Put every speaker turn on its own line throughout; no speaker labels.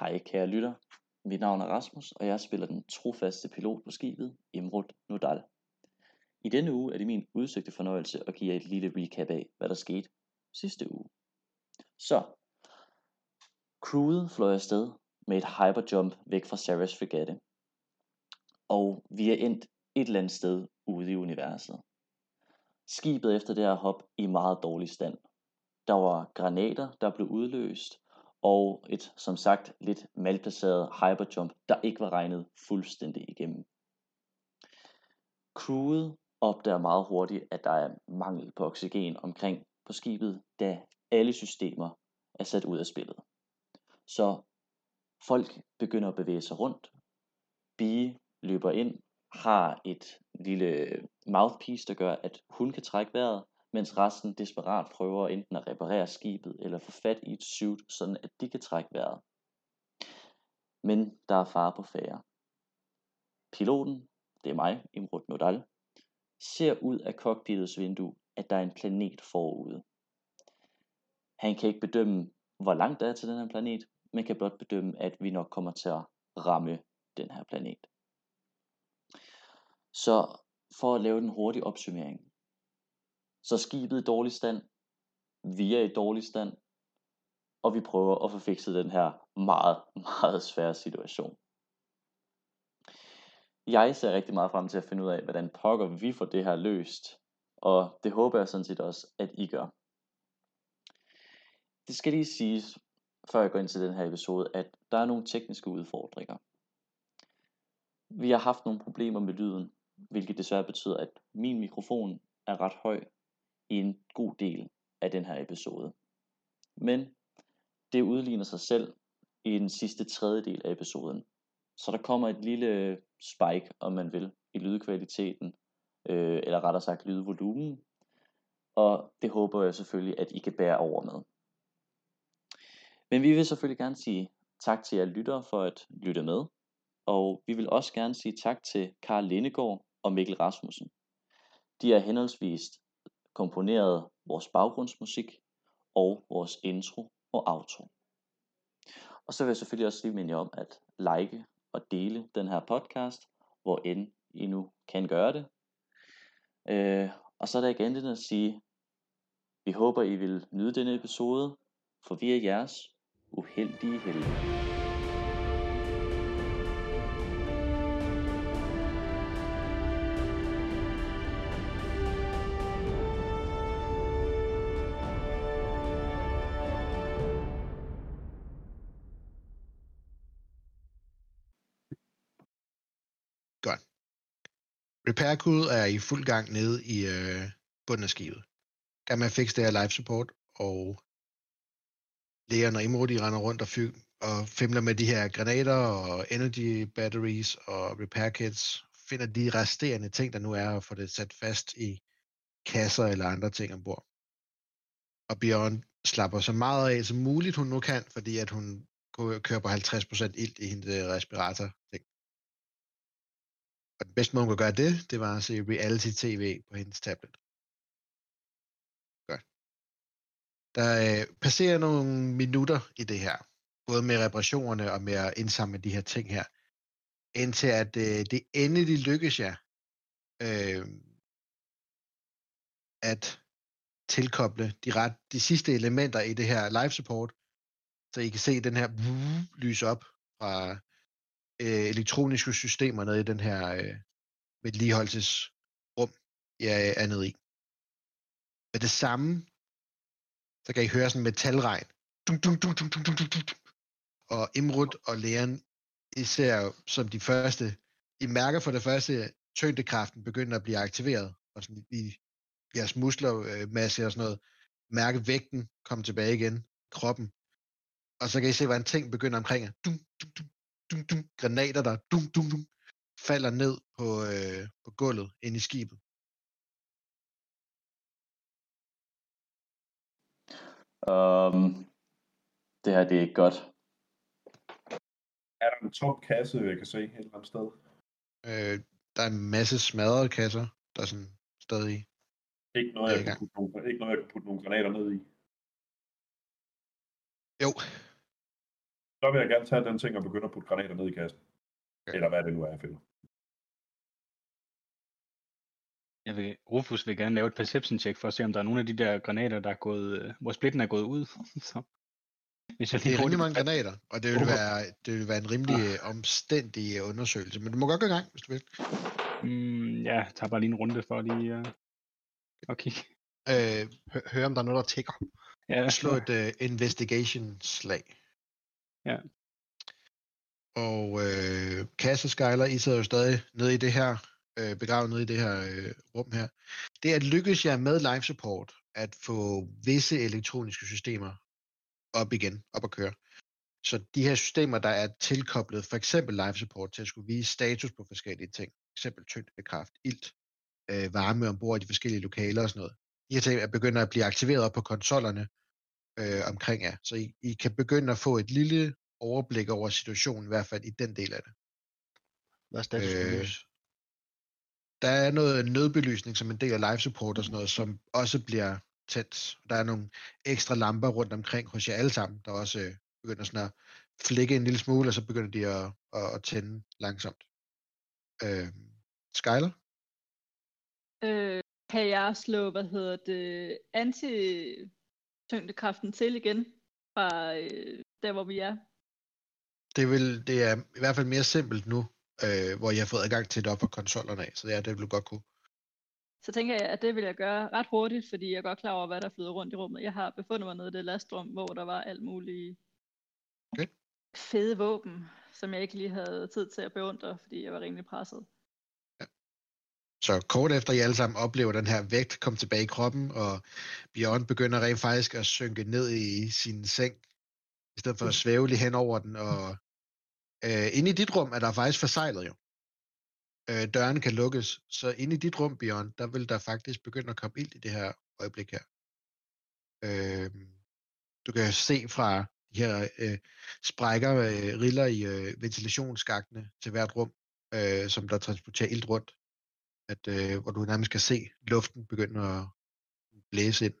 Hej kære lytter, mit navn er Rasmus, og jeg spiller den trofaste pilot på skibet, Imrud Nodal. I denne uge er det min udsøgte fornøjelse at give jer et lille recap af, hvad der skete sidste uge. Så, crewet fløj afsted med et hyperjump væk fra Ceres fregatte, og vi er endt et eller andet sted ude i universet. Skibet efter det her hop i meget dårlig stand. Der var granater, der blev udløst, og et, som sagt, lidt malplaceret hyperjump, der ikke var regnet fuldstændig igennem. Crewet opdager meget hurtigt, at der er mangel på oxygen omkring på skibet, da alle systemer er sat ud af spillet. Så folk begynder at bevæge sig rundt. Bee løber ind, har et lille mouthpiece, der gør, at hun kan trække vejret, mens resten desperat prøver enten at reparere skibet eller få fat i et suit, sådan at de kan trække vejret. Men der er fare på færre. Piloten, det er mig, Imrud Nodal, ser ud af cockpitets vindue, at der er en planet forude. Han kan ikke bedømme, hvor langt der er til den her planet, men kan blot bedømme, at vi nok kommer til at ramme den her planet. Så for at lave den hurtige opsummering, så skibet i dårlig stand, vi er i dårlig stand, og vi prøver at få fikset den her meget, meget svære situation. Jeg ser rigtig meget frem til at finde ud af, hvordan pokker vi får det her løst, og det håber jeg sådan set også, at I gør. Det skal lige siges, før jeg går ind til den her episode, at der er nogle tekniske udfordringer. Vi har haft nogle problemer med lyden, hvilket desværre betyder, at min mikrofon er ret høj, i en god del af den her episode. Men det udligner sig selv i den sidste tredjedel af episoden. Så der kommer et lille spike, om man vil, i lydkvaliteten, øh, eller rettere sagt lydvolumen. Og det håber jeg selvfølgelig, at I kan bære over med. Men vi vil selvfølgelig gerne sige tak til jer lyttere for at lytte med. Og vi vil også gerne sige tak til Karl Lindegård og Mikkel Rasmussen. De er henholdsvis komponeret vores baggrundsmusik og vores intro og outro. Og så vil jeg selvfølgelig også lige minde jer om at like og dele den her podcast, hvor end I nu kan gøre det. Øh, og så er der igen det at sige, vi håber I vil nyde denne episode, for vi er jeres uheldige helte.
Repair er i fuld gang nede i øh, bunden af skibet. Kan man fikse det her live support, og lægerne og Imro, de render rundt og, fy- og fimler med de her granater og energy batteries og repair kits, finder de resterende ting, der nu er, og får det sat fast i kasser eller andre ting ombord. Og Bjørn slapper så meget af som muligt, hun nu kan, fordi at hun kører på 50% ild i hendes øh, respirator ting. Og den bedste måde, hun kunne gøre det, det var at se reality-tv på hendes tablet. Godt. Der øh, passerer nogle minutter i det her, både med reparationerne og med at indsamle de her ting her, indtil at øh, det endelig lykkes jer øh, at tilkoble de, ret, de sidste elementer i det her live support, så I kan se den her lys op fra øh, elektroniske systemer nede i den her øh, vedligeholdelsesrum, jeg øh, er nede i. Med det samme, så kan I høre sådan en metalregn. Dum, dum, dum, dum, dum, dum, dum, dum. Og Imrud og læren, især som de første, I mærker for det første, tyngdekraften begynder at blive aktiveret, og sådan i jeres muskler, øh, masse og sådan noget, mærke vægten komme tilbage igen, kroppen. Og så kan I se, hvordan ting begynder omkring jer. Dum, dum, dum, dum, dum, granater, der dum, dum, dum, falder ned på, øh, på gulvet ind i skibet.
Um, det her, det er ikke godt.
Er der en tom kasse, jeg kan se et eller andet sted?
Øh, der er en masse smadrede kasser, der er sådan stadig
ikke noget, jeg kan putte nogle, ikke noget, jeg kan putte nogle granater ned i.
Jo,
Så vil jeg gerne tage den ting og begynde at putte granater ned i kassen.
Ja.
Eller hvad det nu er, jeg finder.
Jeg vil, Rufus vil gerne lave et perception check for at se, om der er nogle af de der granater, der er gået, øh, hvor splitten er gået ud. Så, hvis jeg
Det er rimelig mange granater, og det vil, være, det vil være en rimelig øh, omstændig øh, undersøgelse. Men du må godt gå i gang, hvis du vil.
Mm, ja, jeg tager bare lige en runde for lige uh, at kigge.
Øh,
Hør, hør om der er noget, der tigger.
Ja,
slå et uh, investigation-slag.
Ja.
Og øh, Kasse Skyler, I sidder jo stadig nede i det her, øh, begravet nede i det her øh, rum her. Det er at lykkes jer med live support at få visse elektroniske systemer op igen, op at køre. Så de her systemer, der er tilkoblet for eksempel live support til at skulle vise status på forskellige ting, for eksempel tyngdekraft, ilt, øh, varme ombord i de forskellige lokaler og sådan noget. De her ting er begynder at blive aktiveret op på konsollerne øh, omkring jer. Så I, I kan begynde at få et lille overblik over situationen, i hvert fald i den del af det.
Hvad er status
Øh,
lys?
Der er noget nødbelysning som en del af live support og sådan noget, som også bliver tændt. Der er nogle ekstra lamper rundt omkring hos jer alle sammen, der også øh, begynder sådan at flikke en lille smule, og så begynder de at, at, at tænde langsomt. Øh, Skyler?
Øh, kan jeg slå, hvad hedder det, anti-tyngdekraften til igen fra øh, der, hvor vi er?
Det, vil, det er i hvert fald mere simpelt nu, øh, hvor jeg har fået adgang til det op på konsollerne af, så det er det, vil du godt kunne.
Så tænker jeg, at det vil jeg gøre ret hurtigt, fordi jeg er godt klar over, hvad der flyder rundt i rummet. Jeg har befundet mig nede i det lastrum, hvor der var alt muligt
Okay.
fede våben, som jeg ikke lige havde tid til at beundre, fordi jeg var rimelig presset.
Så kort efter I alle sammen oplever den her vægt komme tilbage i kroppen, og Bjørn begynder rent faktisk at synke ned i sin seng, i stedet for at svæve lige hen over den. Og øh, inde i dit rum er der faktisk forsejlet jo. Øh, døren kan lukkes, så inde i dit rum, Bjørn, der vil der faktisk begynde at komme ild i det her øjeblik her. Øh, du kan se fra de her øh, sprækker, øh, riller i øh, ventilationsskagtene til hvert rum, øh, som der transporterer ild rundt at, øh, hvor du nærmest kan se luften begynde at blæse ind.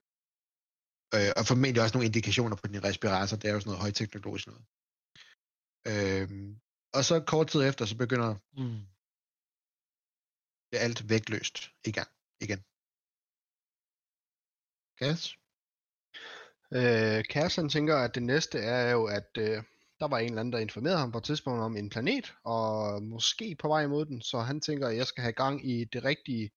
Øh, og formentlig også nogle indikationer på din respirator. Det er jo sådan noget højteknologisk noget. Øh, og så kort tid efter, så begynder mm, det alt vægtløst i gang igen. Gas?
Øh, Cass han tænker, at det næste er jo, at øh, der var en eller anden, der informerede ham på et tidspunkt om en planet, og måske på vej imod den, så han tænker, at jeg skal have gang i det rigtige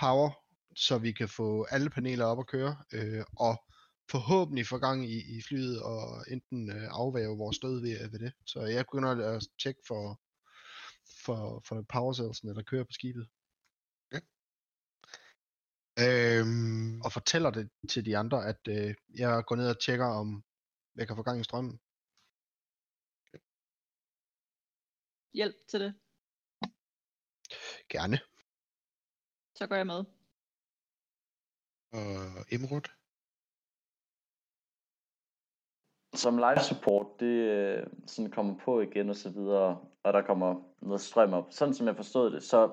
power, så vi kan få alle paneler op at køre, øh, og forhåbentlig få gang i, i flyet, og enten øh, afvæve vores død ved, ved det. Så jeg begynder at tjekke for, for, for power cellsene, der kører på skibet,
Øhm,
og fortæller det til de andre, at øh, jeg går ned og tjekker, om jeg kan få gang i strømmen.
Hjælp til det.
Gerne.
Så går jeg med.
og Imrud?
som live support, det øh, sådan kommer på igen og så videre, og der kommer noget strøm op. Sådan som jeg forstod det, så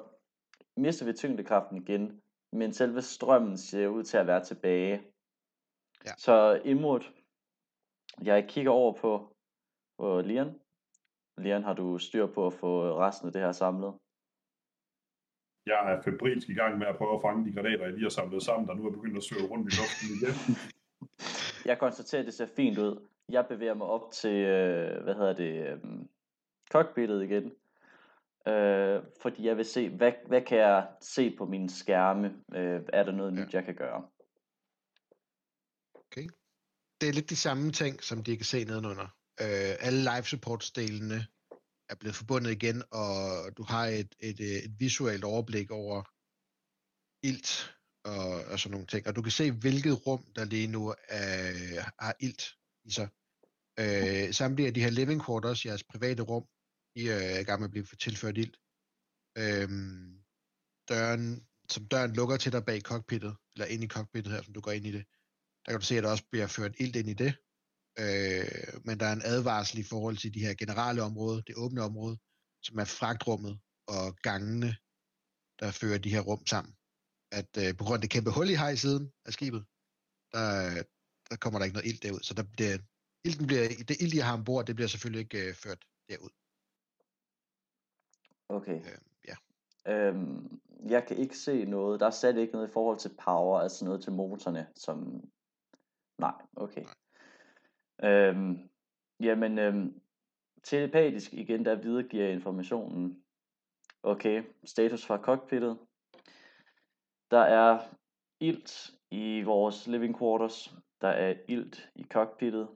mister vi tyngdekraften igen, men selve strømmen ser ud til at være tilbage.
Ja.
Så imod, jeg kigger over på, på Lian. Lian, har du styr på at få resten af det her samlet?
Jeg er febrilsk i gang med at prøve at fange de granater, jeg lige har samlet sammen, der nu er begyndt at søge rundt i luften igen.
Jeg konstaterer, at det ser fint ud. Jeg bevæger mig op til, øh, hvad hedder det, øh, cockpittet igen. Øh, fordi jeg vil se, hvad, hvad kan jeg se på mine skærme? Øh, er der noget
Ja.
nyt, jeg kan gøre?
det er lidt de samme ting, som de kan se nedenunder. Øh, alle live support delene er blevet forbundet igen, og du har et, et, øh, et visuelt overblik over ilt og, og sådan nogle ting. Og du kan se, hvilket rum, der lige nu er, har ilt i sig. Øh, samtlige af de her living quarters, jeres private rum, de øh, er i gang med at blive tilført ilt. Øh, døren, som døren lukker til dig bag cockpittet, eller ind i cockpittet her, som du går ind i det, der kan du se, at der også bliver ført ilt ind i det. Øh, men der er en advarsel i forhold til de her generelle områder, det åbne område, som er fragtrummet og gangene, der fører de her rum sammen. At øh, på grund af det kæmpe hul, I har i siden af skibet, der, der kommer der ikke noget ild derud, så der bliver ilten bliver, det ild, jeg har ombord, det bliver selvfølgelig ikke øh, ført derud.
Okay.
Øh, ja.
Øhm, jeg kan ikke se noget. Der er slet ikke noget i forhold til power, altså noget til motorerne, som... Nej, okay. Øhm, jamen, øhm, telepatisk igen, der videregiver informationen. Okay, status fra cockpittet. Der er ilt i vores living quarters. Der er ilt i cockpittet,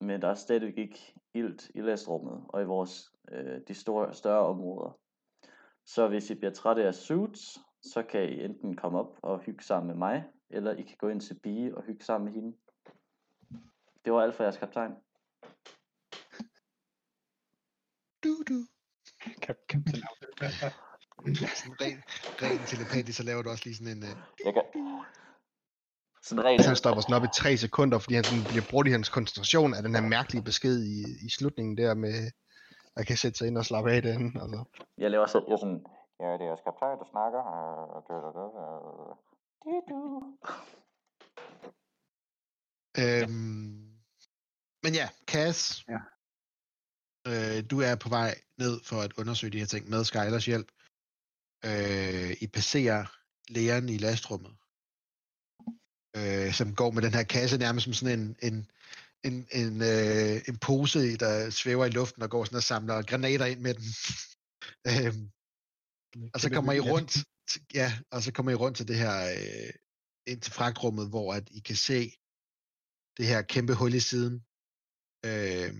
men der er stadigvæk ikke ilt i lastrummet og i vores øh, de store, større områder. Så hvis I bliver trætte af suits, så kan I enten komme op og hygge sammen med mig, eller I kan gå ind til Bie og hygge sammen med hende. Det var alt for jeres kaptajn.
Du, du.
Kap, kaptajn.
Sådan rent, rent telepatisk, så laver du også lige sådan en... Uh,
Jeg kan... Sådan rent,
Han stopper sådan op i tre sekunder, fordi han sådan bliver brugt i hans koncentration af den her mærkelige besked i, i slutningen der med, at kan sætte sig ind og slappe af den. Altså.
jeg laver så, jeg sådan, ja, det er jeres kaptajn, der snakker. øh, du, du, du, øh, du, du.
øhm, men ja, Cass.
Ja.
Øh, du er på vej ned for at undersøge de her ting med Skylers hjælp. Øh, I passerer lægeren i lastrummet. Øh, som går med den her kasse nærmest som sådan en, en, en, en, øh, en pose, der svæver i luften og går sådan og samler granater ind med den. øhm, og så kommer I rundt, ja, og så kommer I rundt til det her, øh, ind til fragtrummet, hvor at I kan se det her kæmpe hul i siden, øh,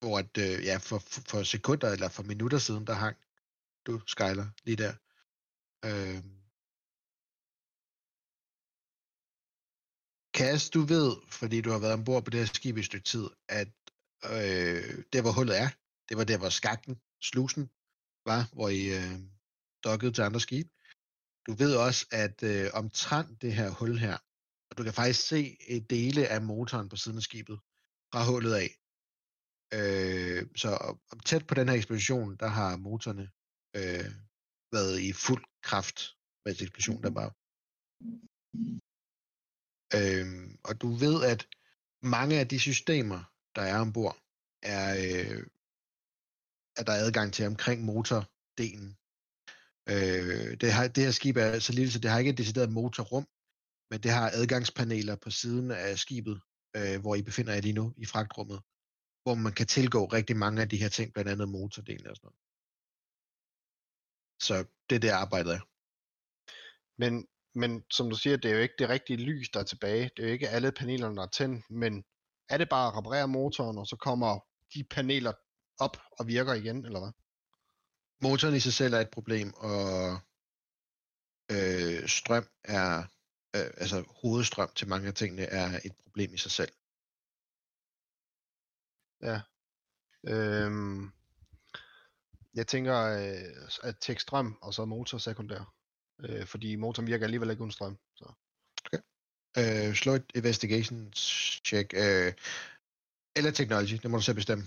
hvor at, øh, ja, for, for, sekunder eller for minutter siden, der hang du, Skyler, lige der. Øh, Kas, du ved, fordi du har været ombord på det her skib i et stykke tid, at øh, der hvor hullet er, det var der hvor skakten, slusen, var, hvor I øh, dokkede til andre skibe. Du ved også, at øh, omtrent det her hul her, og du kan faktisk se et dele af motoren på siden af skibet fra hullet af. Øh, så om- tæt på den her eksplosion, der har motorerne øh, været i fuld kraft, mens eksplosionen der var. Øhm, og du ved, at mange af de systemer, der er ombord, er, øh, at der er adgang til omkring motordelen. Øh, det, har, det her skib er så lille, så det har ikke et decideret motorrum, men det har adgangspaneler på siden af skibet, øh, hvor I befinder jer lige nu i fragtrummet, hvor man kan tilgå rigtig mange af de her ting, blandt andet motordelen og sådan noget. Så det er det arbejdet er.
Men, men som du siger, det er jo ikke det rigtige lys, der er tilbage. Det er jo ikke alle panelerne, der er tændt, men er det bare at reparere motoren, og så kommer de paneler op og virker igen, eller hvad?
motoren i sig selv er et problem, og øh, strøm er, øh, altså hovedstrøm til mange af tingene er et problem i sig selv.
Øhm, jeg tænker øh, at tække strøm, og så motor sekundær. Øh, fordi motoren virker alligevel ikke uden strøm. Så.
Øh, slå et investigation check, øh, eller technology, det må du selv bestemme.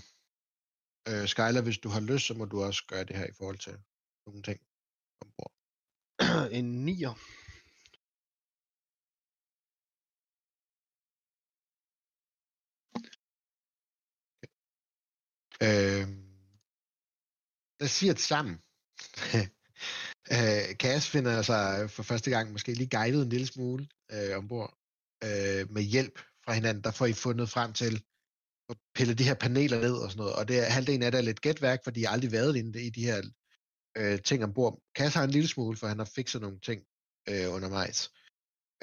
Øh, Skyler, hvis du har lyst, så må du også gøre det her i forhold til nogle ting ombord.
en nier.
Øh, lad os sige, at sammen øh, Cass finder sig for første gang måske lige guidet en lille smule øh, ombord øh, med hjælp fra hinanden. Der får I fundet frem til at pille de her paneler ned og sådan noget. Og det er, halvdelen af det er lidt gætværk, fordi jeg har aldrig været inde i de her øh, ting ombord. Cass har en lille smule, for han har fikset nogle ting øh, undervejs.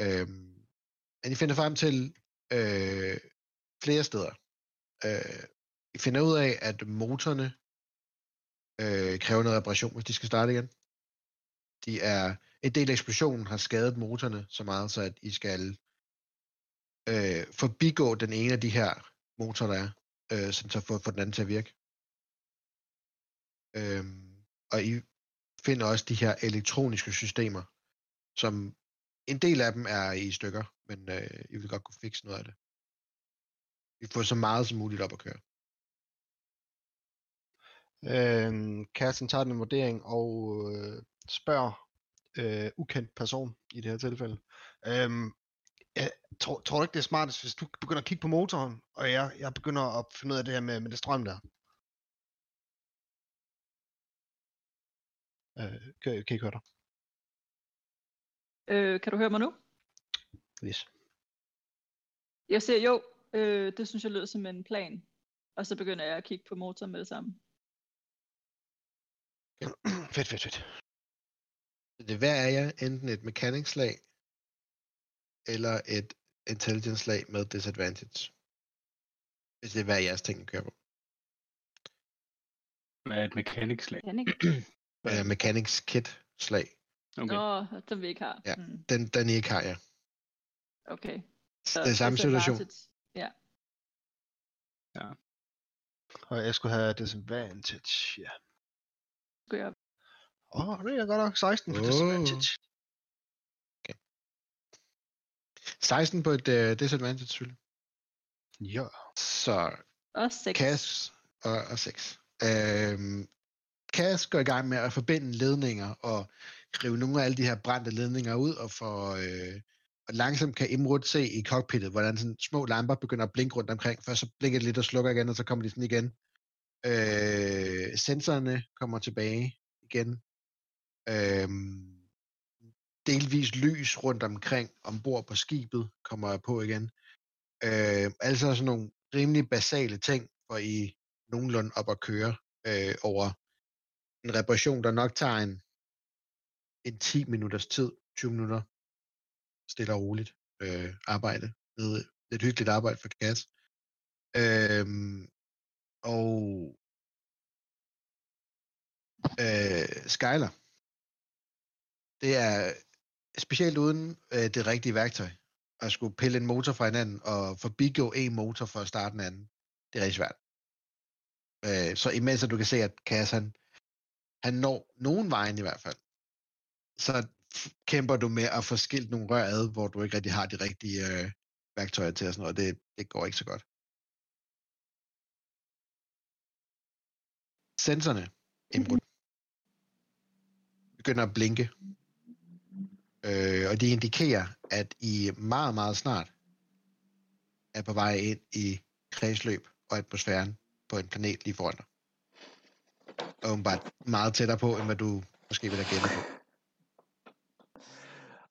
Øh, men I finder frem til øh, flere steder. Øh, finder ud af, at motorerne øh, kræver noget reparation, hvis de skal starte igen. De er, en del af eksplosionen har skadet motorerne så meget, så at I skal øh, forbigå den ene af de her motorer, der er, øh, sådan så for, for den anden til at virke. Øh, og I finder også de her elektroniske systemer, som en del af dem er i stykker, men øh, I vil godt kunne fikse noget af det. Vi får så meget som muligt op at køre.
Øhm, Kassen tager den vurdering og øh, spørger øh, ukendt person i det her tilfælde. Øh, tror, tror du ikke, det er smartest, hvis du begynder at kigge på motoren, og jeg, jeg begynder at finde ud af det her med, med det strøm der? Øh, kan, kan I høre dig?
Øh, kan du høre mig nu?
Yes.
Jeg siger jo, øh, det synes jeg lyder som en plan. Og så begynder jeg at kigge på motoren med det samme.
fedt, fedt, fedt.
Det er hver af jer enten et mechanics slag, eller et intelligence slag med disadvantage. Hvis det er hver jeres ting, I kører på.
Hvad er et mechanics slag?
Kan ikke?
Uh, mechanics kit slag.
Okay.
Nå, som vi ikke har.
Ja.
Hmm,
Den, den I ikke har, ja.
okay.
Det er samme situation.
disadvantage. Ja,
Og jeg skulle have disadvantage, ja.
skulle jeg.
Åh, oh, det er godt nok 16 for
Åh.
disadvantage.
16 på et uh, disadvantage, selvfølgelig.
Ja.
Så
Og 6.
Cass og, og 6. Øhm, Cass går i gang med at forbinde ledninger og rive nogle af alle de her brændte ledninger ud og få øh, og langsomt kan Imrud se i cockpittet, hvordan sådan små lamper begynder at blinke rundt omkring. Først så blinker det lidt og slukker igen, og så kommer de sådan igen. Øh, sensorerne kommer tilbage igen. Øh, delvis lys rundt omkring ombord på skibet kommer på igen. Øh, altså sådan nogle rimelig basale ting, for I nogenlunde op at køre øh, over en reparation, der nok tager en, en 10 minutters tid, 20 minutter, stille og roligt øh, arbejde. Med lidt hyggeligt arbejde for Cass. Øhm, og øh, Skyler, det er specielt uden øh, det rigtige værktøj, at skulle pille en motor fra hinanden og forbigå en motor for at starte en anden. Det er rigtig svært. Øh, så imens at du kan se, at Cass, han, han når nogen vejen i hvert fald, så kæmper du med at få skilt nogle rør ad, hvor du ikke rigtig har de rigtige øh, værktøjer til og sådan noget, og det, det går ikke så godt. Sensorerne indbrudt begynder at blinke, øh, og de indikerer, at I meget, meget snart er på vej ind i kredsløb og atmosfæren på en planet lige foran dig. Og åbenbart meget tættere på, end hvad du måske vil have gættet på.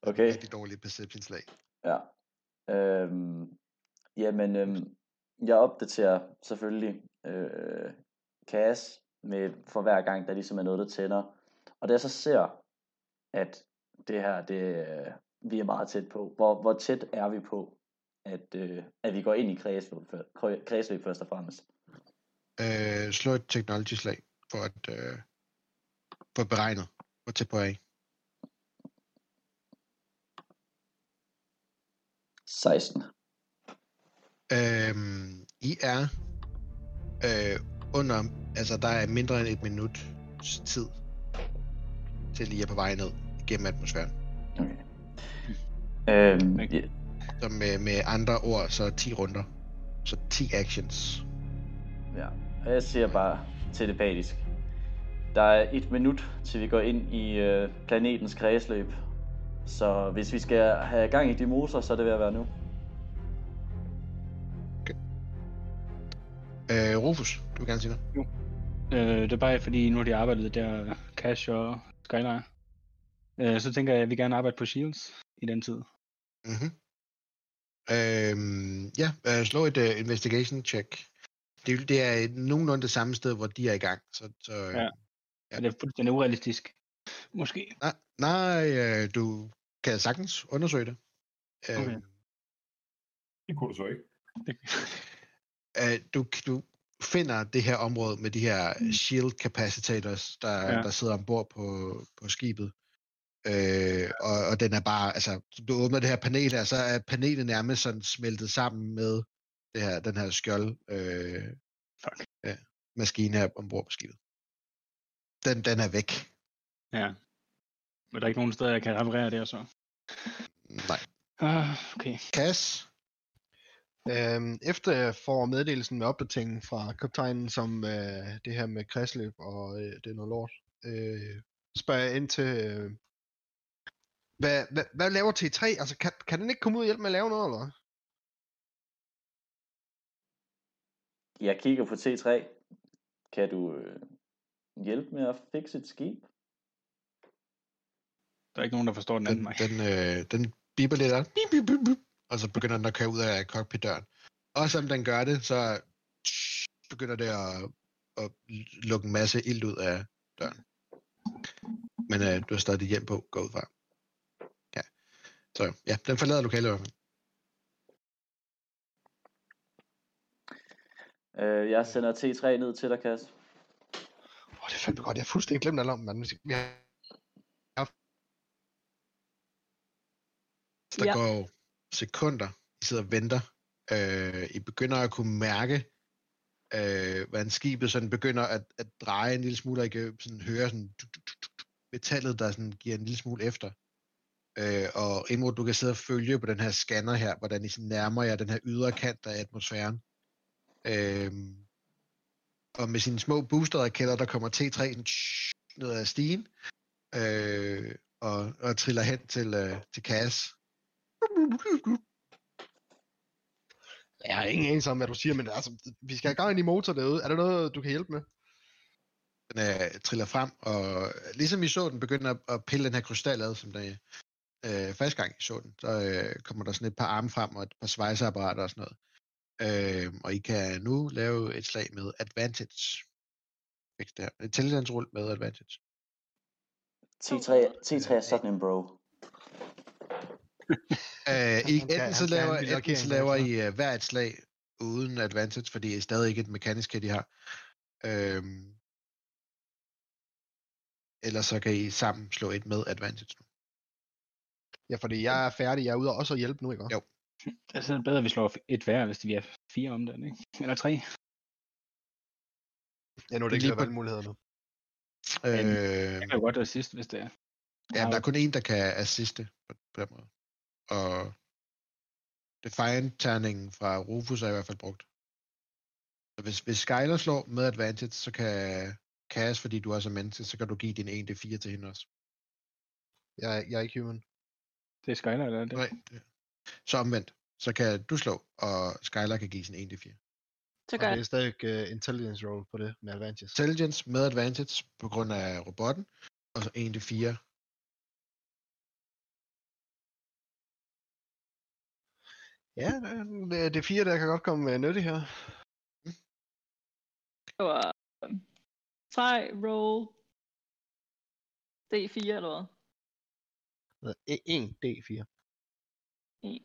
Okay.
Rigtig dårlige perception slag.
Ja. Øhm, jamen, øhm, jeg opdaterer selvfølgelig øh, Cass med for hver gang, der ligesom er noget, der tænder. Og da jeg så ser, at det her, det, øh, vi er meget tæt på, hvor, hvor tæt er vi på, at, øh, at vi går ind i kredsløb, kredsløb først og fremmest?
Øh, slå et technology slag for at øh, få beregnet, hvor tæt på er I.
16.
Øhm, I er øh, under, altså der er mindre end et minut tid til I er på vej ned gennem atmosfæren.
Okay. Øhm,
Okay.
ja,
Så med, med andre ord, så 10 runder. Så 10 actions.
Ja, og jeg siger bare telepatisk. Der er et minut, til vi går ind i øh, planetens kredsløb. Så hvis vi skal have gang i de motorer, så er det ved at være nu.
Øh, Rufus, du vil gerne sige noget?
Øh, det er bare fordi, nu har de arbejdet der, Cash og Skyline. Øh, så tænker jeg, at jeg vil gerne arbejde på Shields i den tid.
Mhm. Øhm, ja, øh, slå et uh, investigation check. Det, det er nogenlunde det samme sted, hvor de er i gang. Så, så, øh,
Ja. Ja. Er det fuldstændig urealistisk? Måske.
Nej, nej øh, du kan sagtens undersøge det. Øh,
Okay.
Det kunne du så ikke.
øh, du, du finder det her område med de her shield capacitors, der, ja. Der sidder ombord på, på skibet. Øh, og, og den er bare, altså, du åbner det her panel her, så er panelet nærmest sådan smeltet sammen med det her, den her skjold øh,
Fuck.
ja, maskine her ombord på skibet. Den, den er væk.
Ja. Men der er ikke nogen steder, jeg kan reparere det, så.
Nej.
Ah, okay.
Cass,
Øhm, efter jeg får meddelelsen med opdateringen fra kaptajnen, som øh, det her med kredsløb og øh, det er noget lort, øh, spørger jeg ind til, øh, Hvad, hvad, hvad laver T3? Altså, kan, kan den ikke komme ud og hjælpe med at lave noget, eller hvad?
Jeg kigger på T3. Kan du øh, hjælpe med at fikse et skib?
Der er ikke nogen, der forstår den anden
Den,
mig.
den, øh, den bipper lidt af, bip, bip, bip, bip, og så begynder den at køre ud af cockpit-døren. Og som den gør det, så begynder det at, at lukke en masse ild ud af døren. Men øh, du har stadig hjem på, gå ud fra. Ja. Så ja, den forlader lokalet i hvert fald.
Øh, jeg sender T3 ned til dig, Kas.
Åh, det er fandme godt. Jeg har fuldstændig glemt alt om, men vi har
der
Ja.
går sekunder, I sidder og venter. Øh, I begynder at kunne mærke, øh, hvordan skibet sådan begynder at, at dreje en lille smule, og I kan sådan høre sådan, tuk, tuk, tuk, tuk, metallet, der sådan giver en lille smule efter. Øh, og Imod, du kan sidde og følge på den her scanner her, hvordan I sådan nærmer jer den her ydre kant af atmosfæren. Øh, og med sine små boosterraketter, der kommer T3 sådan, tsh, ned ad stigen, øh, og, og triller hen til, øh, til Cass.
Jeg har ingen anelse om, hvad du siger, men altså, vi skal have gang i motor derude. Er der noget, du kan hjælpe med?
Den øh, triller frem, og ligesom I så den begynder at, at pille den her krystal ad, som det øh, første gang I så den, så øh, kommer der sådan et par arme frem og et par svejseapparater og sådan noget. Øh, og I kan nu lave et slag med advantage. Det her. Intelligence rull med advantage.
T3, T3 er sådan en bro.
Øh, I, enten, så laver,
en
enten så laver. I uh, hver et slag uden advantage, fordi det er stadig ikke et mekanisk kit, I har. Øhm, eller så kan I sammen slå et med advantage nu.
Ja, fordi jeg er færdig. Jeg er ude og også at hjælpe nu, ikke?
Jo.
Det er bedre, at vi slår et hver, hvis vi er fire om den, ikke? Eller tre.
Ja, nu er det ikke
Lige på-
valgmuligheder nu.
Øh,
Jeg kan jo godt assist, hvis det er.
ja, men der er kun en, der kan assiste på, på den måde. Og Defiant-terningen fra Rufus er i hvert fald brugt. Så hvis, hvis Skyler slår med advantage, så kan Cass, fordi du er så menneske, så kan du give din 1d4 til hende også.
Jeg, er- jeg er ikke human.
Det er Skyler, eller er det?
Nej. det- Så omvendt. Så kan du slå, og Skyler kan give sin 1d4.
Så
Og
gør
det
jeg.
er stadig uh, intelligence roll på det med advantage.
Intelligence med advantage på grund af robotten, og så 1d4.
Ja, det, det fire, der kan godt komme uh, nyttig her.
Det var øhm, try, roll, D4 eller hvad?
E- En D4.
En.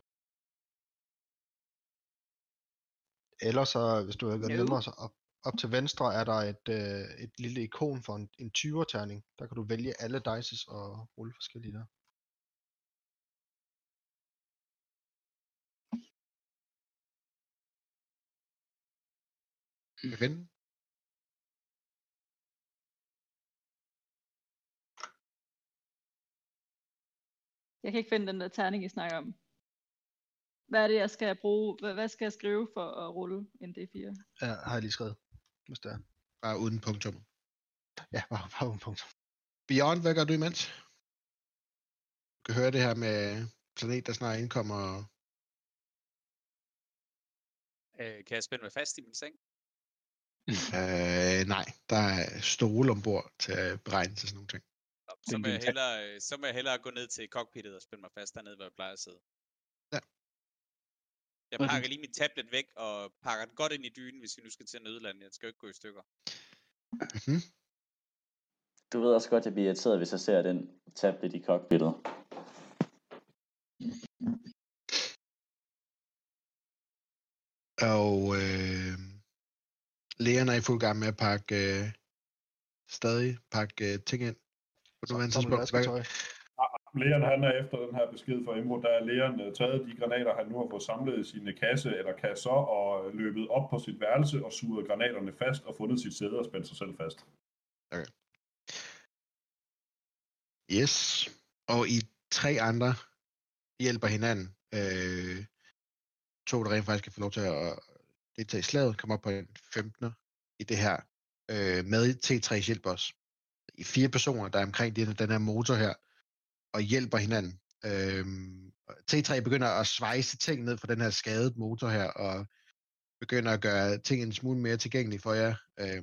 Eller så, hvis du det
No.
nemmere, så op, op til venstre er der et, øh, et lille ikon for en, en 20'er-terning. Der kan du vælge alle dices og rulle forskellige der.
Kan finde.
Jeg kan ikke finde den der terning, I snakker om. Hvad er det, jeg skal bruge? Hvad, skal jeg skrive for at rulle en D4?
Ja, har jeg lige skrevet. Hvis det er.
Bare uden punktum.
Ja, bare, bare uden punkt.
Beyond, hvad gør du imens? Du kan høre det her med planet, der snart indkommer.
Øh, kan jeg spænde mig fast i min seng?
Øh, nej, der er stole ombord til at beregne til sådan nogle ting.
Så, må jeg hellere, øh, så må jeg hellere gå ned til cockpittet og spænde mig fast dernede, hvor jeg plejer at sidde.
Ja.
Jeg pakker lige min tablet væk og pakker den godt ind i dynen, hvis vi nu skal til Nødland. Jeg skal jo ikke gå i stykker.
Mhm.
Du ved også godt, at jeg bliver irriteret, hvis jeg ser den tablet i cockpittet.
Og øh, lægerne er i fuld gang med at pakke, øh, stadig pakke øh, ting ind. På
Så,
nuværende tidspunkt. Hvad-.
Leon han er efter den her besked fra Imro, der er Leon øh, taget de granater, han nu har fået samlet i sine kasse eller kasser, og løbet op på sit værelse og suget granaterne fast og fundet sit sæde og spændt sig selv fast.
Yes. Og I tre andre hjælper hinanden. Øh, to, der rent faktisk kan få lov til at deltage i slaget, kommer op på en 15'er i det her. Øh, med T3 hjælp os. I fire personer, der er omkring den, den her motor her, og hjælper hinanden. Øh, T3 begynder at svejse ting ned fra den her skadede motor her, og begynder at gøre ting en smule mere tilgængelige for jer, øh,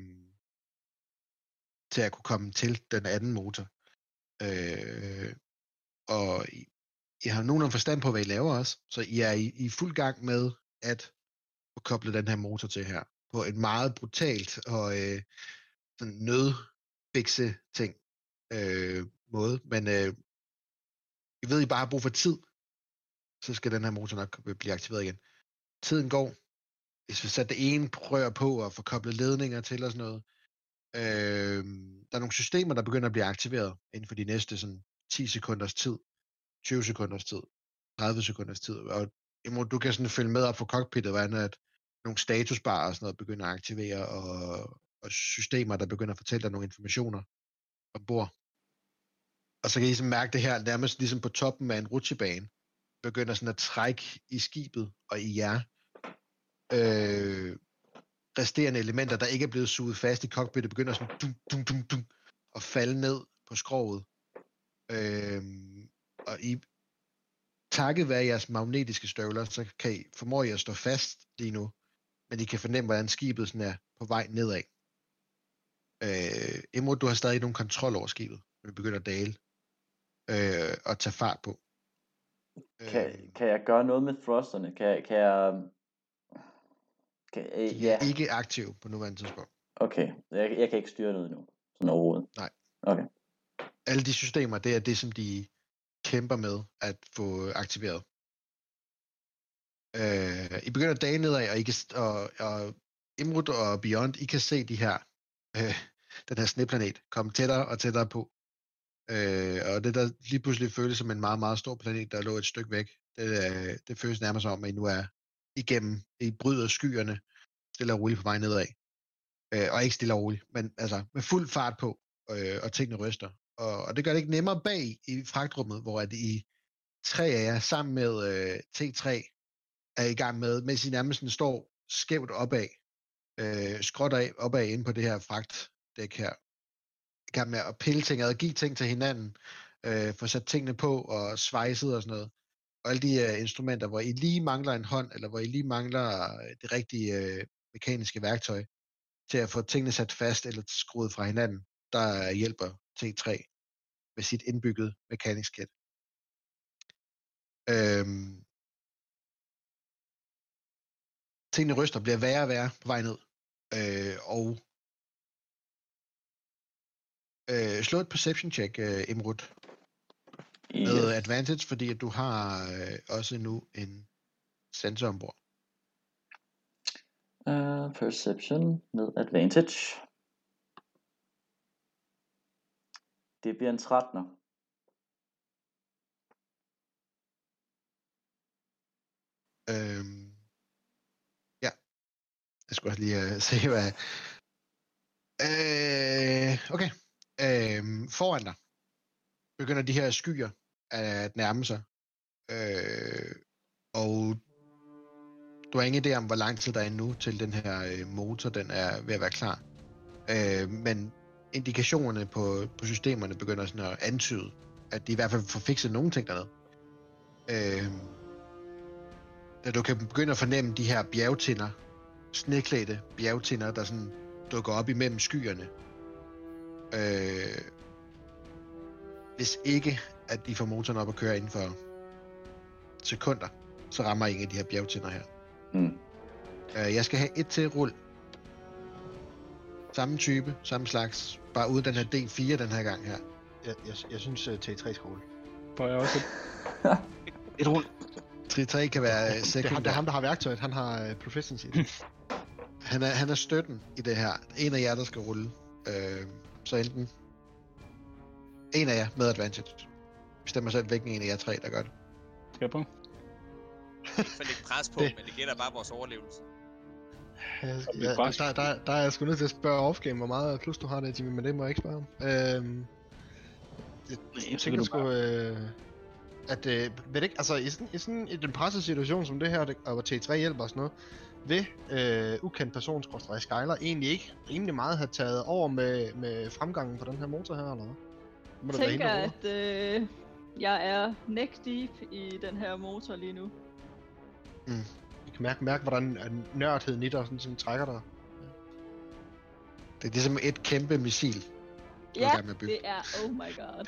til at kunne komme til den anden motor. Øh, og I, I har nogenlunde forstand på, hvad I laver også, så I er i, i fuld gang med at at koble den her motor til her, på et meget brutalt og øh, sådan nødfikse ting øh, måde, men øh, I ved, I bare har brug for tid, så skal den her motor nok blive aktiveret igen. Tiden går. Hvis vi sætter det ene rør på og får koblet ledninger til og sådan noget, øh, der er nogle systemer, der begynder at blive aktiveret inden for de næste sådan 10 sekunders tid, 20 sekunders tid, 30 sekunders tid, og Imod, du kan sådan følge med op på cockpittet, hvordan at nogle statusbarer og sådan noget begynder at aktivere, og, og systemer, der begynder at fortælle dig nogle informationer ombord. Og så kan I ligesom mærke det her, nærmest ligesom på toppen af en rutsjebane, begynder sådan at trække i skibet og i jer. Øh, resterende elementer, der ikke er blevet suget fast i cockpittet, begynder sådan dum, dum, dum, dum, at falde ned på skroget. Øh, og I takket være jeres magnetiske støvler, så kan I, formår I at stå fast lige nu, men I kan fornemme, hvordan skibet sådan er på vej nedad. Øh, Imod, du har stadig nogen kontrol over skibet, men det begynder at dale øh, og tage fart på.
Kan,
Øh,
kan jeg gøre noget med thrusterne? Kan, kan jeg... Kan,
de
øh, ja,
er ikke aktive på nuværende tidspunkt.
okay. Jeg, jeg kan ikke styre noget nu. Sådan overhovedet.
Nej.
Okay.
Alle de systemer, det er det, som de kæmper med at få aktiveret. Øh, I begynder at dage nedad, og, I kan, og, og Imrud og Beyond, I kan se de her, øh, den her sneplanet komme tættere og tættere på. Øh, og det der lige pludselig føles som en meget, meget stor planet, der lå et stykke væk, det, øh, det føles nærmest som om, at I nu er igennem, I bryder skyerne, stille og roligt på vej nedad. Øh, og ikke stille og roligt, men altså med fuld fart på, øh, og tingene ryster. Og, og det gør det ikke nemmere bag i fragtrummet, hvor at I tre af jer sammen med øh, T3 er i gang med, mens I nærmest sådan står skævt opad, øh, skråt af, opad inde på det her fragtdæk her. I gang med at pille ting ad, og give ting til hinanden, øh, få sat tingene på og svejset og sådan noget. Og alle de øh, instrumenter, hvor I lige mangler en hånd, eller hvor I lige mangler øh, det rigtige øh, mekaniske værktøj til at få tingene sat fast eller skruet fra hinanden, der hjælper T3 med sit indbygget mekanisk kit. Øhm, tingene ryster, bliver værre og værre på vej ned. Øh, og øh, slå et perception check, øh, Imrud, med
Yes.
advantage, fordi at du har øh, også nu en sensor ombord.
Uh, perception med advantage. Det bliver en 13'er.
Øhm, ja, jeg skulle også lige uh, se, hvad... Øh, okay. Øh, foran dig begynder de her skyer at nærme sig. Øh, og du har ingen idé om, hvor lang tid der er endnu til den her øh, motor den er ved at være klar. Øh, men indikationerne på, på systemerne begynder sådan at antyde, at de i hvert fald får fikset nogle ting dernede. Øh, da du kan begynde at fornemme de her bjergtinder, sneklædte bjergtinder, der sådan dukker op imellem skyerne. Øh, hvis ikke, at de får motoren op at køre inden for sekunder, så rammer ingen af de her bjergtinder her.
Mm.
Øh, jeg skal have et til rull. Samme type, samme slags. Bare uden den her D4 den her gang her.
Jeg, jeg, jeg synes uh, T3 skal rulle.
Får jeg også et...
Et rull.
3 kan være
Det er, ham,
sekundær.
det er ham, der har værktøjet. Han har uh, proficiency. i det.
Han er, han er støtten i det her. En af jer, der skal rulle. Øh, så enten en af jer med advantage. Bestemmer selv, hvilken en af jer tre, der gør det.
Skal jeg på?
Ikke for lidt pres på,
Det-
men det gælder bare vores overlevelse.
Jeg, jeg,
bræst.
der, der, der er jeg sgu nødt til at spørge offgame, hvor meget plus du har det, Jimmy, men det må jeg ikke spørge om. Øhm, jeg, jeg tænker sgu, øh, at øh, ved det ikke, altså i sådan, i sådan i den pressede situation som det her, det, og hvor T3 hjælper og sådan noget, vil øh, ukendt person, Skyler, egentlig ikke rimelig meget have taget over med, med fremgangen på den her motor her, eller hvad? Det Må
Jeg tænker,
der
at øh, Jeg er neck deep i den her motor lige nu.
Jeg kan mærke, mærke hvordan øh, nørdheden i dig sådan, sådan trækker dig.
Det er ligesom et kæmpe missil. er
Ja,
gang med
det er, oh my god.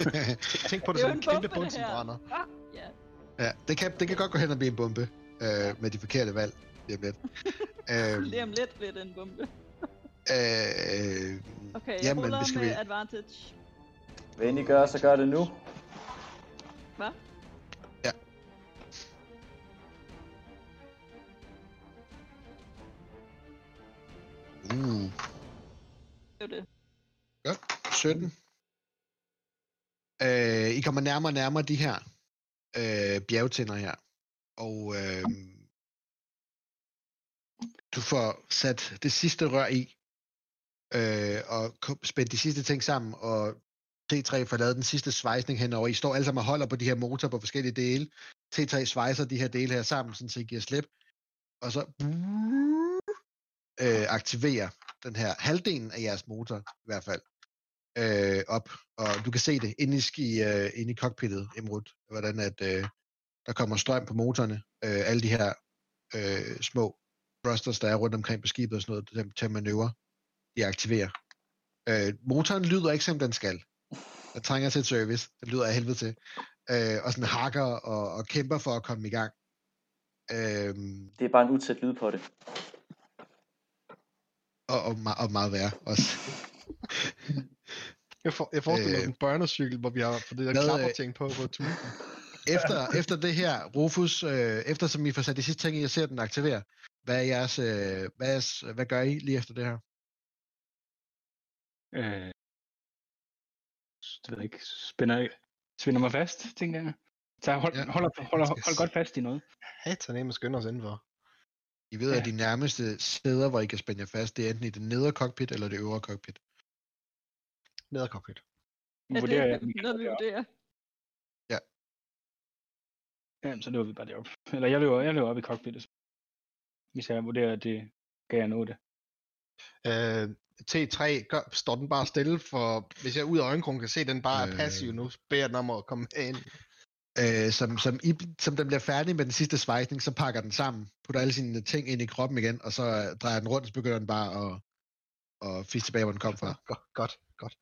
Tænk på det,
Det
som en kæmpe
bombe,
som brænder.
Ah, ja.
ja, det kan, det kan godt gå hen og blive en bombe. Øh, med de forkerte valg. Lige om lidt. øhm,
Lige om lidt bliver det en bombe.
øh,
Okay, jeg
Jamen, skal
med
vi-
advantage.
Hvad end I gør, så gør det nu.
Hvad?
Uh,
Det er jo det.
godt. 17. Øh, I kommer nærmere og nærmere de her øh, bjergtænder her. Og øh, du får sat det sidste rør i, øh, og spændt de sidste ting sammen, og T3 får lavet den sidste svejsning henover. I står alle sammen og holder på de her motorer på forskellige dele. T3 svejser de her dele her sammen, sådan, så I giver slip. Og så øh, aktiverer den her halvdelen af jeres motor, i hvert fald, øh, op. Og du kan se det inde i, øh, inde i cockpittet, Emrud, hvordan at, øh, der kommer strøm på motorerne. Øh, alle de her øh, små thrusters, der er rundt omkring på skibet og sådan noget, til, til manøvre, de aktiverer. Øh, motoren lyder ikke, som den skal. Den trænger til et service. Den lyder af helvede til. Øh, og sådan hakker og, og kæmper for at komme i gang. Øh,
Det er bare en utæt lyd på det
og, og, og meget værre også.
Jeg, for, jeg forestiller mig
Øh.
en børnecykel, hvor vi har fået det der
Hvad, øh,
klapperting på på turen.
efter, efter det her, Rufus, øh, efter som I får sat de sidste ting i, og ser den aktivere, hvad, er jeres, øh, hvad, er, jeres- hvad gør I lige efter det her?
Øh, det ved jeg ikke. Spænder, spænder mig fast, tænker jeg. Så hold,
Ja.
ja. holder, holder, hold godt fast i noget.
Hatan af med skynder os indenfor.
I ved, ja. at
Ja.
de nærmeste steder, hvor I kan spænde jer fast, det er enten i det nedre cockpit eller det øvre cockpit.
Ned ad cockpit.
Er
Vurderer jeg,
det
kan
noget, vi vurderer?
Jamen, så løber vi bare derop. Eller jeg løber, jeg løber op i cockpittet. Hvis jeg vurderer, at det kan jeg nå det.
Øh, T3, gør, står den bare stille, for hvis jeg ud af øjenkrogen kan se, at den bare er
Øh.
passiv nu, så beder jeg den om at komme ind.
Øh, som, som, I, som den bliver færdig med den sidste svejsning, så pakker den sammen, putter alle sine ting ind i kroppen igen, og så øh, drejer den rundt, og så begynder den bare at, at fiske tilbage, hvor den kom fra.
Godt, godt, godt.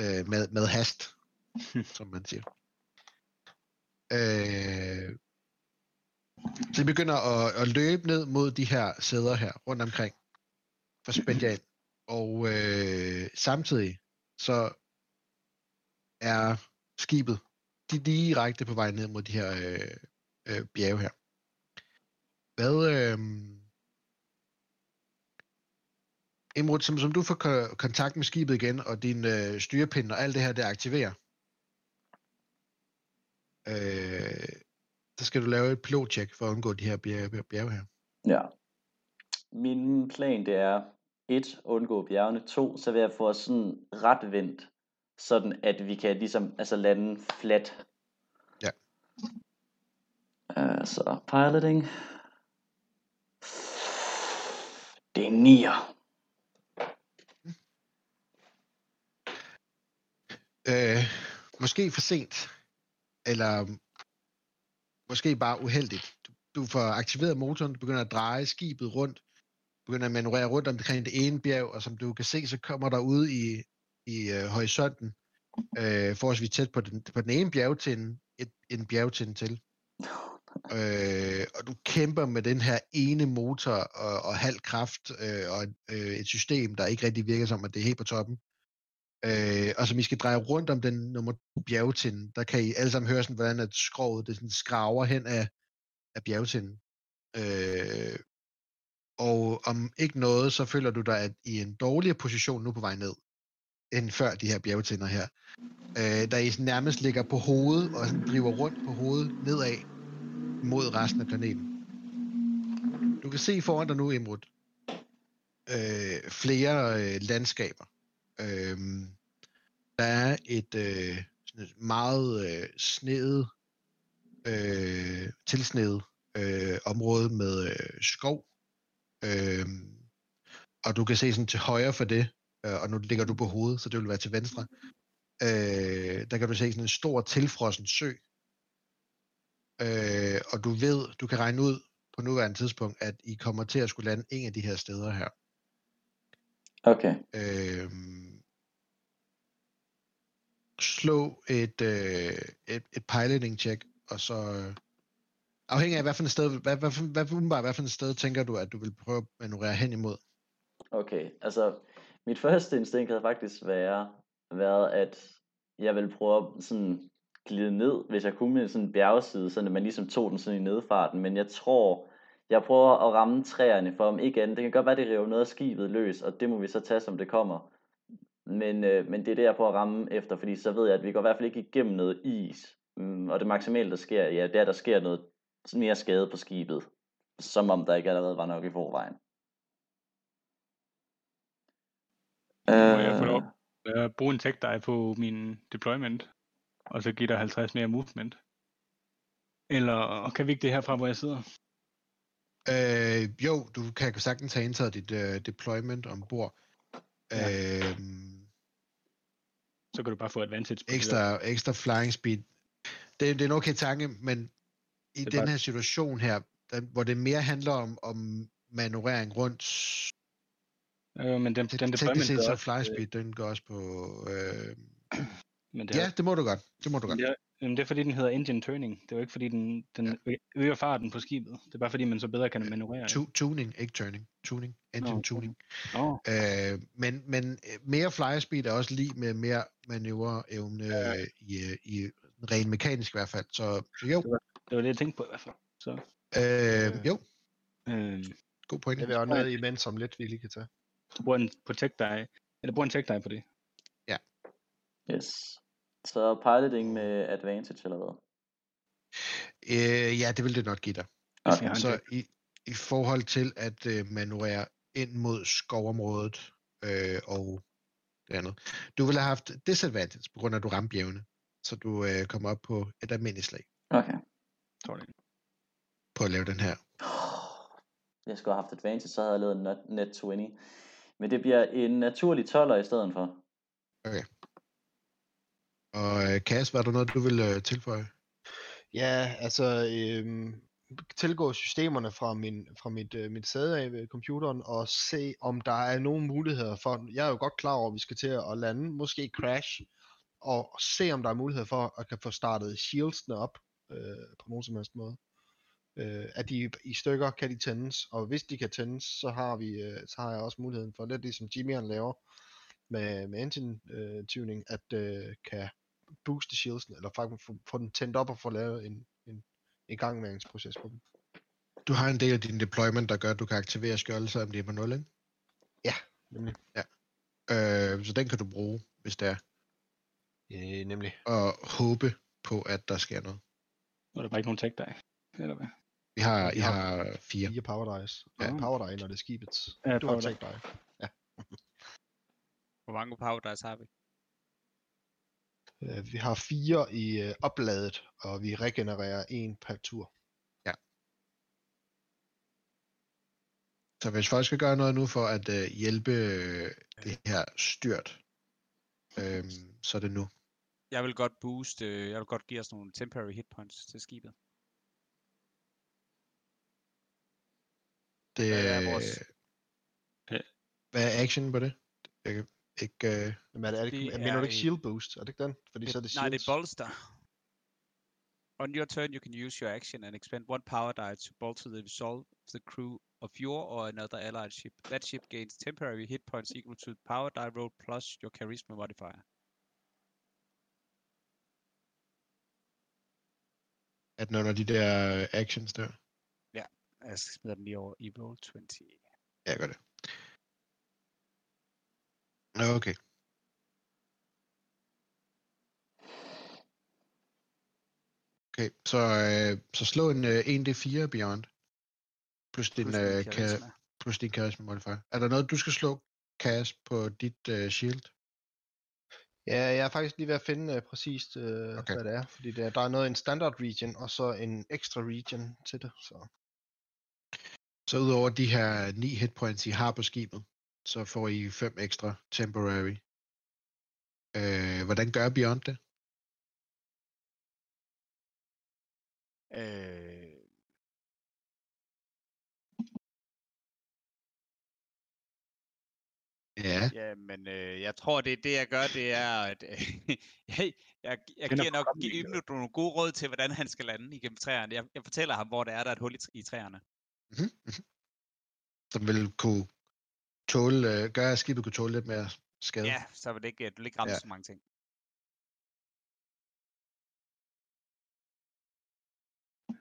øh, med, med hast, som man siger. Øh, så I begynder at, at løbe ned mod de her sæder her, rundt omkring, for spændt jer ind. Og øh, samtidig så er skibet de direkte på vej ned mod de her øh, øh, bjerge her. Hvad, øh, Imrud, som, som du får kontakt med skibet igen, og din øh, styrepind og alt det her, det aktiverer, øh, så skal du lave et pilotcheck for at undgå de her bjerge, bjerge her.
Ja. Min plan det er, et, undgå bjergene, to, så vil jeg få sådan ret vendt, sådan at vi kan ligesom altså lande flat.
Ja.
Uh, så piloting. Det er nier.
Øh, måske for sent, eller måske bare uheldigt. Du, du får aktiveret motoren, du begynder at dreje skibet rundt, begynder at manøvrere rundt omkring det ene bjerg, og som du kan se, så kommer der ude i, i øh, horisonten, øh, forholdsvis tæt på den, på den ene bjergtinde, et, en bjergtinde til. Øh, og du kæmper med den her ene motor og, og halv kraft øh, og øh, et system, der ikke rigtig virker som, at det er helt på toppen. Øh, og som I skal dreje rundt om den nummer to bjergtinde, der kan I alle sammen høre, sådan, hvordan at skroget det sådan skraver hen af, af bjergtinden. Øh, og om ikke noget, så føler du dig at i en dårligere position nu på vej ned, end før de her bjergtinder her. Øh, der I sådan nærmest ligger på hovedet og sådan driver rundt på hovedet nedad mod resten af planeten. Du kan se foran dig nu, Imrud, øh, flere øh, landskaber. Øh, der er et, øh, sådan et meget øh, snedet, øh, tilsnedet øh, område med øh, skov. Øh, og du kan se sådan til højre for det, øh, og nu ligger du på hovedet, så det vil være til venstre, øh, der kan du se sådan en stor tilfrossen sø. Øh, og du ved, du kan regne ud på nuværende tidspunkt, at I kommer til at skulle lande en af de her steder her.
Okay.
Øh, slå et, øh, et, et piloting check, og så øh, afhængig af, hvad for et sted, hvad, hvad, hvad, hvad, umiddelbart, hvad for et sted tænker du, at du vil prøve at manøvrere hen imod?
Okay, altså mit første instinkt havde faktisk været, været at jeg ville prøve at sådan glide ned, hvis jeg kunne med sådan en bjergside, så man ligesom tog den sådan i nedfarten, men jeg tror, jeg prøver at ramme træerne for om ikke andet. Det kan godt være, det river noget af skibet løs, og det må vi så tage, som det kommer. Men, øh, men det er det, jeg prøver at ramme efter, fordi så ved jeg, at vi går i hvert fald ikke igennem noget is. Mm, og det maksimale, der sker, ja, det er, at der sker noget mere skade på skibet. Som om der ikke allerede var nok i forvejen.
Må jeg få lov
Øh,
at bruge en tech die på min deployment, og så give dig 50 mere movement? Eller kan vi ikke det herfra, hvor jeg sidder?
Øh, jo, du kan sagtens have indtaget dit øh, deployment ombord.
Ja.
Øh,
Så kan du bare få advantage på det der.
ekstra, ekstra flying speed. Det, det er en okay tanke, men i den
bare-
her situation her, der, hvor det mere handler om, om manøvrering rundt,
Øh, men den,
det,
den deployment
set så
også,
fly
øh,
den går også på... Øh,
men det er,
ja, det må du godt. Det må du godt.
men det, er, det er fordi, den hedder engine turning. Det er jo ikke fordi, den, den
Ja.
øger farten på skibet. Det er bare fordi, man så bedre kan manøvrere.
Tu- tuning, ikke turning. Tuning. Engine
Nå,
tuning.
Nå,
Øh, men, men øh, mere fly speed er også lige med mere manøvreevne
Ja.
øh, i, øh, i ren mekanisk i hvert fald. Så, så jo,
det var det, jeg tænkte på i hvert fald. Så,
øh, jo,
øh,
god pointe.
Det er også noget imens, som lidt vi lige kan tage.
Du bruger en på tech die, eller bruger en tech die på det.
Yes. Så piloting med advantage eller hvad?
Øh, ja, det vil det nok give dig.
Okay.
Så i, i forhold til at øh, manøvrere ind mod skovområdet øh, og det andet. Du ville have haft disadvantage på grund af, at du ramte bjergene. Så du øh, kommer op på et almindeligt slag
Okay.
Det.
på at lave den her.
Jeg skulle have haft advantage, så havde jeg lavet net 20. Men det bliver en naturlig 12'er i stedet for.
Og øh, Kas, var der noget, du vil øh, tilføje?
Ja, altså øhm, tilgå systemerne fra, min, fra mit, øh, mit sæde af ved computeren og se, om der er nogle muligheder for, jeg er jo godt klar over, at vi skal til at lande, måske crash, og se om der er mulighed for at kan få startet shieldsene op øh, på nogen som helst måde. Øh, er de i stykker, kan de tændes, og hvis de kan tændes, så har, vi, øh, så har jeg også muligheden for, lidt ligesom Jimmy han laver med, med engine øh, tuning, at øh, kan booste shieldsene, eller faktisk få, få den tændt op og få lavet en, en igangværelsesproces på dem.
Du har en del af din deployment, der gør, at du kan aktivere skjoldet, selvom det er på 0, ikke?
Nemlig.
Øh, så den kan du bruge, hvis det er.
Ja, nemlig.
Og håbe på, at der sker noget.
Nu er der bare ikke nogen tech die. Eller hvad?
Vi har,
Vi
I
har
fire.
Fire power dice.
Ja.
Ja, power die, når det er skibets.
Ja,
Du har tænkt dig.
Hvor mange power dice har vi?
Øh, vi har fire i øh, opladet, og vi regenererer en per tur.
Så hvis folk skal gøre noget nu for at øh, hjælpe øh, det her styrt, øh, så er det nu.
Jeg vil godt boost, øh, jeg vil godt give os nogle temporary hit points til skibet.
Det,
Hvad er vores-
øh, hvad er action på det? Jeg kan ikke... Øh,
Men er det, er det,
Det
ikke, mener
er
du ikke shield boost? Er det ikke den? Fordi så er det
Nej, det
shields.
er bolster. On your turn, you can use your action and expend one power die to bolster the resolve of the crew of your or another allied ship. That ship gains temporary hit points equal to power die roll plus your charisma modifier.
at når de der øh, actions der.
Jeg smider den lige over i roll 20.
Ja, jeg gør det. Okay. Okay, så, øh, så slå en øh, 1d4 Beyond. Plus din,
Plus
øh,
min
ka- plus din charisma modifier. Er der noget, du skal slå, Kas, på dit øh, shield?
Ja, jeg er faktisk lige ved at finde uh, præcist, uh,
Okay.
hvad det er. Fordi der, der er noget en standard region, og så en extra region til det. Så
Så udover de her 9 hit points, I har på skibet, så får I 5 ekstra temporary Øh, hvordan gør Beyond det?
Øh,
Ja,
Jamen, øh, jeg tror, det, det jeg gør, det er, at øh, jeg, jeg, jeg
er
giver nok Ymnu nogle gode råd til, hvordan han skal lande igennem træerne. Jeg, jeg fortæller ham, hvor der er, der er et hul i, i træerne.
Mm-hmm. som vil kunne tåle, øh, gøre, at skibet kunne tåle lidt mere skade.
Ja, så vil det ikke, du vil ikke ramme
Ja.
så mange ting.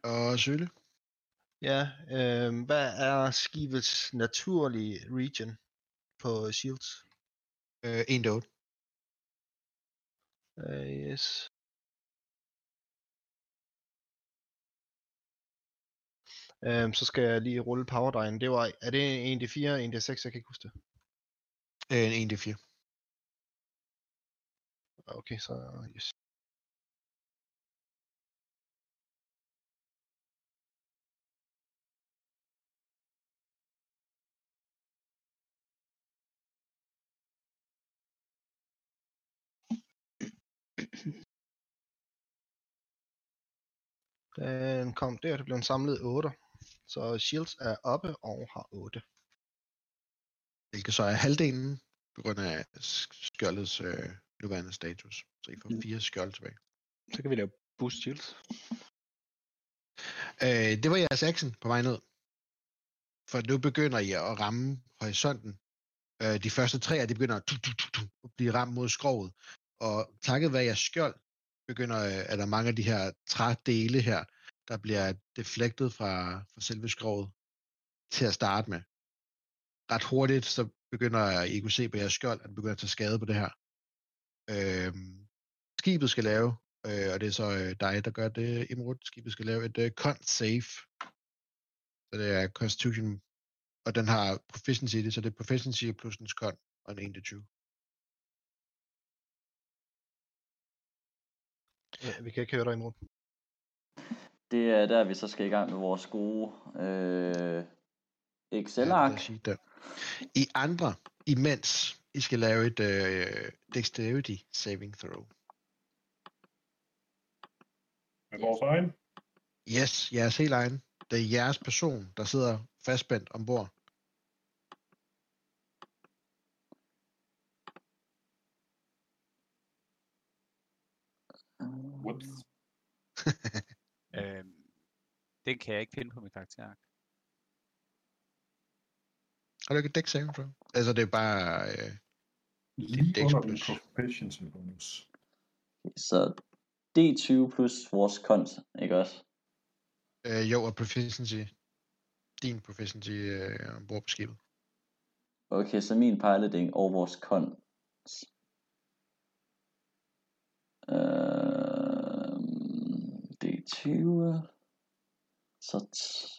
Og Søle?
Ja, øh, hvad er skibets naturlige region på Shields?
Øh, 1 til 8.
Uh, yes. Um, så skal jeg lige rulle powerdrejen. Det var, er det 1 til 4, 1 til 6, jeg kan ikke huske det.
Øh, 1 til 4.
Okay, så yes. Den kom der, det blev en samlet 8. Så Shields er oppe og har 8.
Hvilket så er halvdelen på grund af sk- skjoldets øh, nuværende status. Så I får
Mm.
fire skjold tilbage.
Så kan vi lave boost shields.
Øh, det var jeres action på vej ned. For nu begynder I at ramme horisonten. Øh, de første tre af de begynder at, tu, tu, tu, tu, at blive ramt mod skroget. Og takket være jeres skjold, begynder øh, er der mange af de her trædele her, der bliver deflektet fra, fra selve skroget til at starte med. Ret hurtigt, så begynder I kunne se på jeres skjold, at det begynder at tage skade på det her. Øh, skibet skal lave, øh, og det er så øh, dig, der gør det, Imrud. Skibet skal lave et øh, con save. Så det er constitution, og den har proficiency i det, så det er proficiency plus en con og en 1 til 20.
Ja, vi kan ikke høre dig imod.
Det er der, vi så skal i gang med vores gode øh, Excel-ark.
Ja. I andre, imens I skal lave et øh, dexterity saving throw.
Med vores egen.
Yes, jeres helt egen. Det er jeres person, der sidder fastspændt ombord.
Whoops.
Øh, den kan jeg ikke finde på min karakter.
Har du ikke et dex saving throw? Altså, det er bare... Øh,
Lige under den proficiency bonus.
Så D20 plus vores kons, ikke også?
øh, jo, og proficiency. Din proficiency øh, ombord på skibet.
Okay, så min piloting og vores kons. Øh, 20, Så,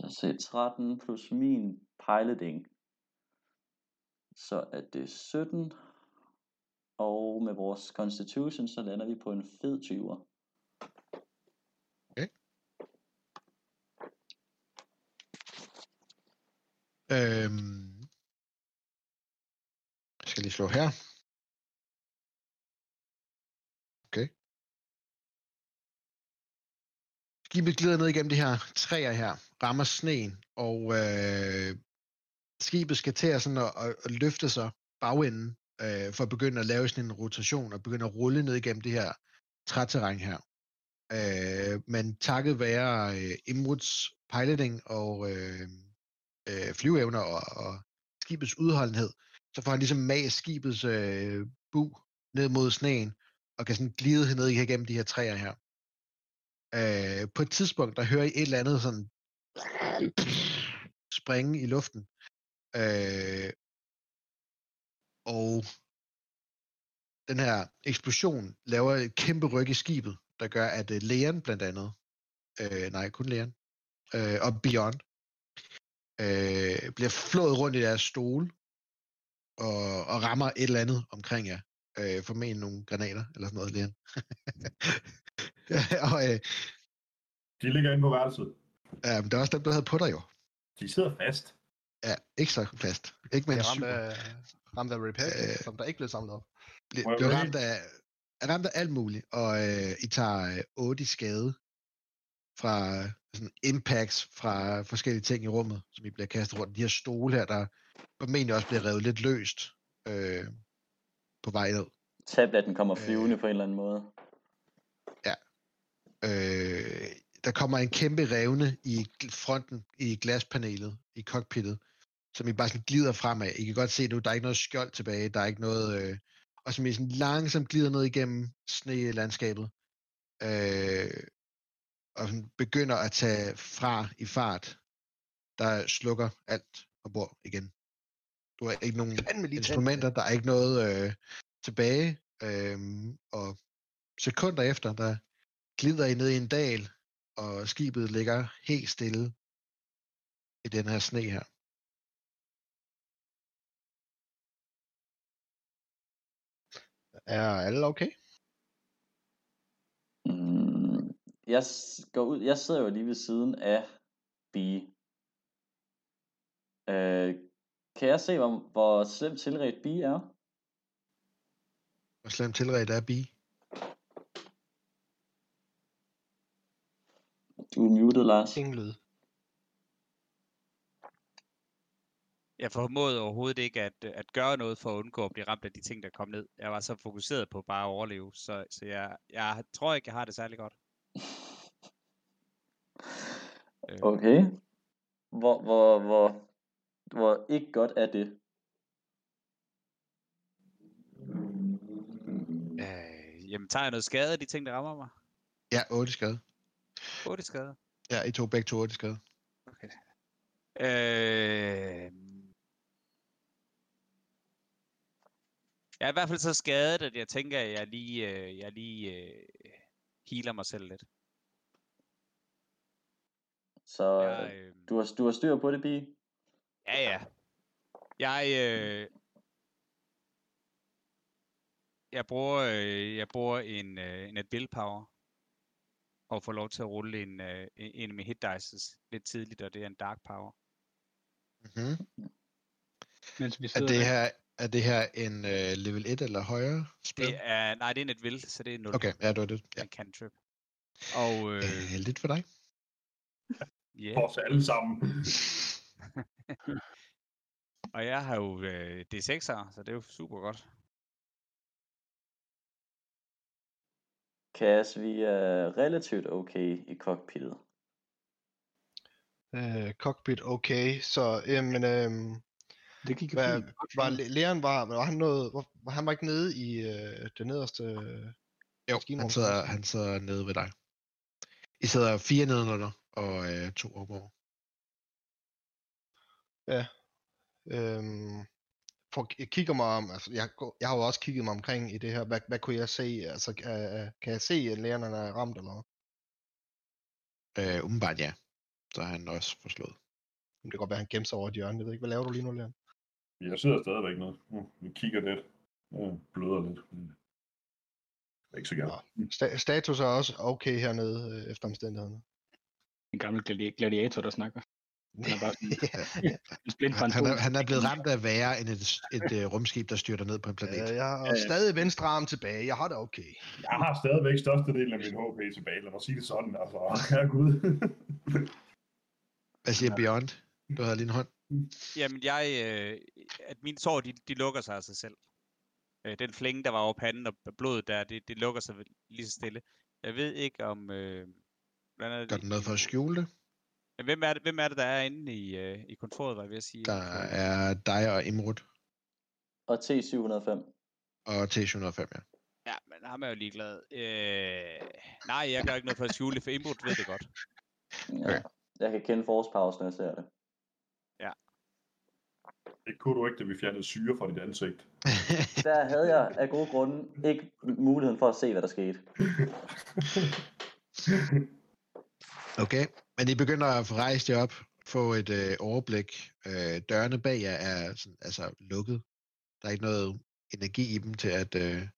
se så 13 plus min piloting. Så er det 17. Og med vores constitution, så lander vi på en fed 20'er.
Øhm, jeg skal lige slå her. Skibet glider ned igennem de her træer her, rammer sneen, og øh, skibet skal til at, sådan at, at, at løfte sig bagenden, øh, for at begynde at lave sådan en rotation, og begynde at rulle ned igennem det her træterræn her. Øh, men takket være øh, Imruds piloting og øh, øh, flyveevner og, og skibets udholdenhed, så får han ligesom mag skibets øh, bu ned mod sneen, og kan sådan glide ned igennem de her træer her. Øh, på et tidspunkt, der hører I et eller andet sådan springe i luften. Øh, og den her eksplosion laver et kæmpe ryg i skibet, der gør, at øh, Leon blandt andet, øh, nej, kun Leon, øh, og Beyond, øh, bliver flået rundt i deres stole, og, og rammer et eller andet omkring jer. Øh, formentlig nogle granater, eller sådan noget, Leon. og øh,
De ligger inde på værelset.
ja, men det er også dem, der havde på dig jo.
De sidder fast.
Ja, ikke så fast. Ikke med
Det er ramt af, ramt af repair,
Øh,
som der ikke blev samlet op.
Ble, blev ramt af, er ramt af alt muligt, og øh, I tager øh, 8 i skade fra øh, sådan impacts fra forskellige ting i rummet, som I bliver kastet rundt. De her stole her, der formentlig også bliver revet lidt løst øh, på vej ned.
Tabletten kommer
Øh.
flyvende på en eller anden måde.
Øh, der kommer en kæmpe revne i fronten i glaspanelet i cockpittet, som I bare sådan glider fremad. I kan godt se nu, der er ikke noget skjold tilbage, der er ikke noget... Øh, og som I sådan langsomt glider ned igennem sne-landskabet. Øh, og sådan begynder at tage fra i fart, der slukker alt ombord igen. Du har ikke nogen instrumenter, der er ikke noget øh, tilbage. Øh, og sekunder efter, der glider I ned i en dal, og skibet ligger helt stille i den her sne her.
Er alle okay?
Mm, jeg, går ud, jeg sidder jo lige ved siden af B. Øh, kan jeg se, hvor, hvor slemt tilredt B er?
Hvor slemt tilredt er Bi?
Du er muted, Lars.
Ingen lyd.
Jeg formåede overhovedet ikke at, øh, at gøre noget for at undgå at blive ramt af de ting, der kom ned. Jeg var så fokuseret på bare at overleve, så, så jeg, jeg tror ikke, jeg har det særlig godt.
Okay. Hvor, hvor, hvor, hvor ikke godt er det?
øh, jamen, tager jeg noget skade af de ting, der rammer mig?
Ja, 8 skade.
8 skade.
Ja, I tog begge to 8 skade.
Øh... Jeg er i hvert fald så skadet, at jeg tænker, at jeg lige, øh, jeg lige øh, healer mig selv lidt.
Så
Jeg, øh,
du, har, du har styr på det, B?
ja, ja. Jeg, øh, jeg bruger, øh, jeg bruger en, øh, en at willpower og får lov til at rulle en, øh, en mine hit dices lidt tidligt, og det er en dark power.
Mm-hmm.
Mens vi
Er, det
der.
her, er det her en uh, level 1 eller højere spil?
Det er, nej, det er en et will, så det er 0.
Okay, ja, det var det. Ja.
En cantrip. Og øh,
Øh, heldigt for dig.
yeah.
For os alle sammen.
Og jeg har jo øh, D6'er, så det er jo super godt.
Cass, vi er relativt okay i cockpittet.
Øh, cockpit okay, så jamen, øhm,
Det gik
hvad,
fint.
Var
fint.
læ- læren var, var han noget, var, var han var ikke nede i øh, det nederste øh,
Jo, han sidder, han sidder nede ved dig. I sidder fire nedenunder og øh, to oppe
Øhm, for, jeg kigger mig om, altså jeg, jeg har jo også kigget mig omkring i det her, hvad, hvad kunne jeg se, altså kan, kan jeg se, at lærerne er ramt eller hvad?
Øh, umiddelbart ja. Så er han også forslået.
Det kan godt være, han gemmer sig over et hjørne, jeg ved ikke, hvad laver du lige nu, Læren?
Jeg sidder stadigvæk. Nu, vi kigger lidt. Jeg bløder lidt. det er Ikke så gerne.
Sta- status er også okay hernede, øh, efter omstændighederne.
En gammel gladi- gladiator, der snakker. Han er bare sådan
Han, han, er, han er blevet ramt af værre end et, et øh, rumskib, der styrter ned på en planet.
Øh, jeg har stadig venstre arm tilbage, jeg har det okay.
Jeg har stadigvæk størstedelen af min HP tilbage. Lad mig sige det sådan. Altså, herregud.
Hvad siger Beyond? Du havde lige en hånd.
Jamen, jeg, øh, at mine sår, de, de lukker sig af sig selv. Øh, den flænge, der var over panden og blodet der, det, det lukker sig lige så stille. Jeg ved ikke om... Øh, hvordan er det,
Gør den noget for at skjule det?
Men hvem er det, hvem er det der er inde i, øh, i kontoret, var jeg ved at sige?
Der er dig og Imrud
Og T705.
og T705, ja.
Ja, men ham er jo ligeglad. Øh, nej, jeg gør ikke noget for at skjule for Input ved det godt.
Ja. Jeg kan kende forspause, når jeg ser det.
Det kunne du ikke, da vi fjernede syre fra dit ansigt.
Der havde jeg af gode grunde ikke muligheden for at se, hvad der skete.
Okay, men I begynder at rejse jer op, få et øh, overblik. Øh, dørene bag jer er sådan, altså lukket. Der er ikke noget energi i dem til at... Øh,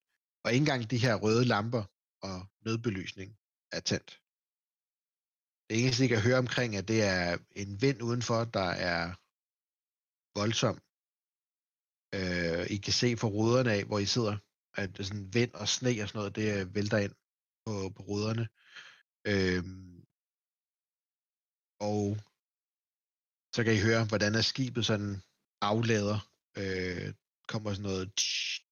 og ikke engang de her røde lamper og nødbelysning er tændt. Det eneste, I kan høre omkring, at det er en vind udenfor, der er voldsom. Øh, I kan se fra ruderne af, hvor I sidder, at sådan vind og sne og sådan noget, det vælter ind på, på ruderne. Øh, og så kan I høre, hvordan er skibet sådan aflader. Øh, kommer sådan noget tsh,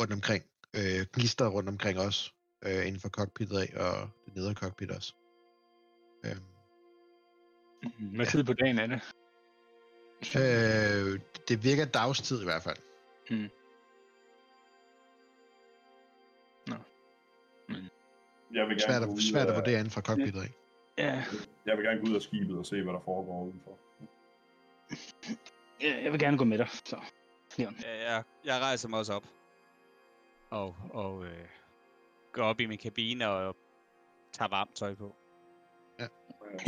rundt omkring. Øh, gnister rundt omkring også. Øh, inden for cockpittet af, og det nedre cockpit også. Øh.
Hvad tid på dagen er det?
øh, det virker dagstid i hvert fald.
Jeg vil
Svært
gerne, gå
at, svært at vurdere inden fra cockpittet af.
Ja,
jeg vil gerne gå ud af skibet og se, hvad der foregår udenfor.
ja, jeg vil gerne gå med dig. Så. Leon.
Ja, jeg, jeg rejser mig også op. Og, og øh, går op i min kabine og tager varmt tøj på.
Øh,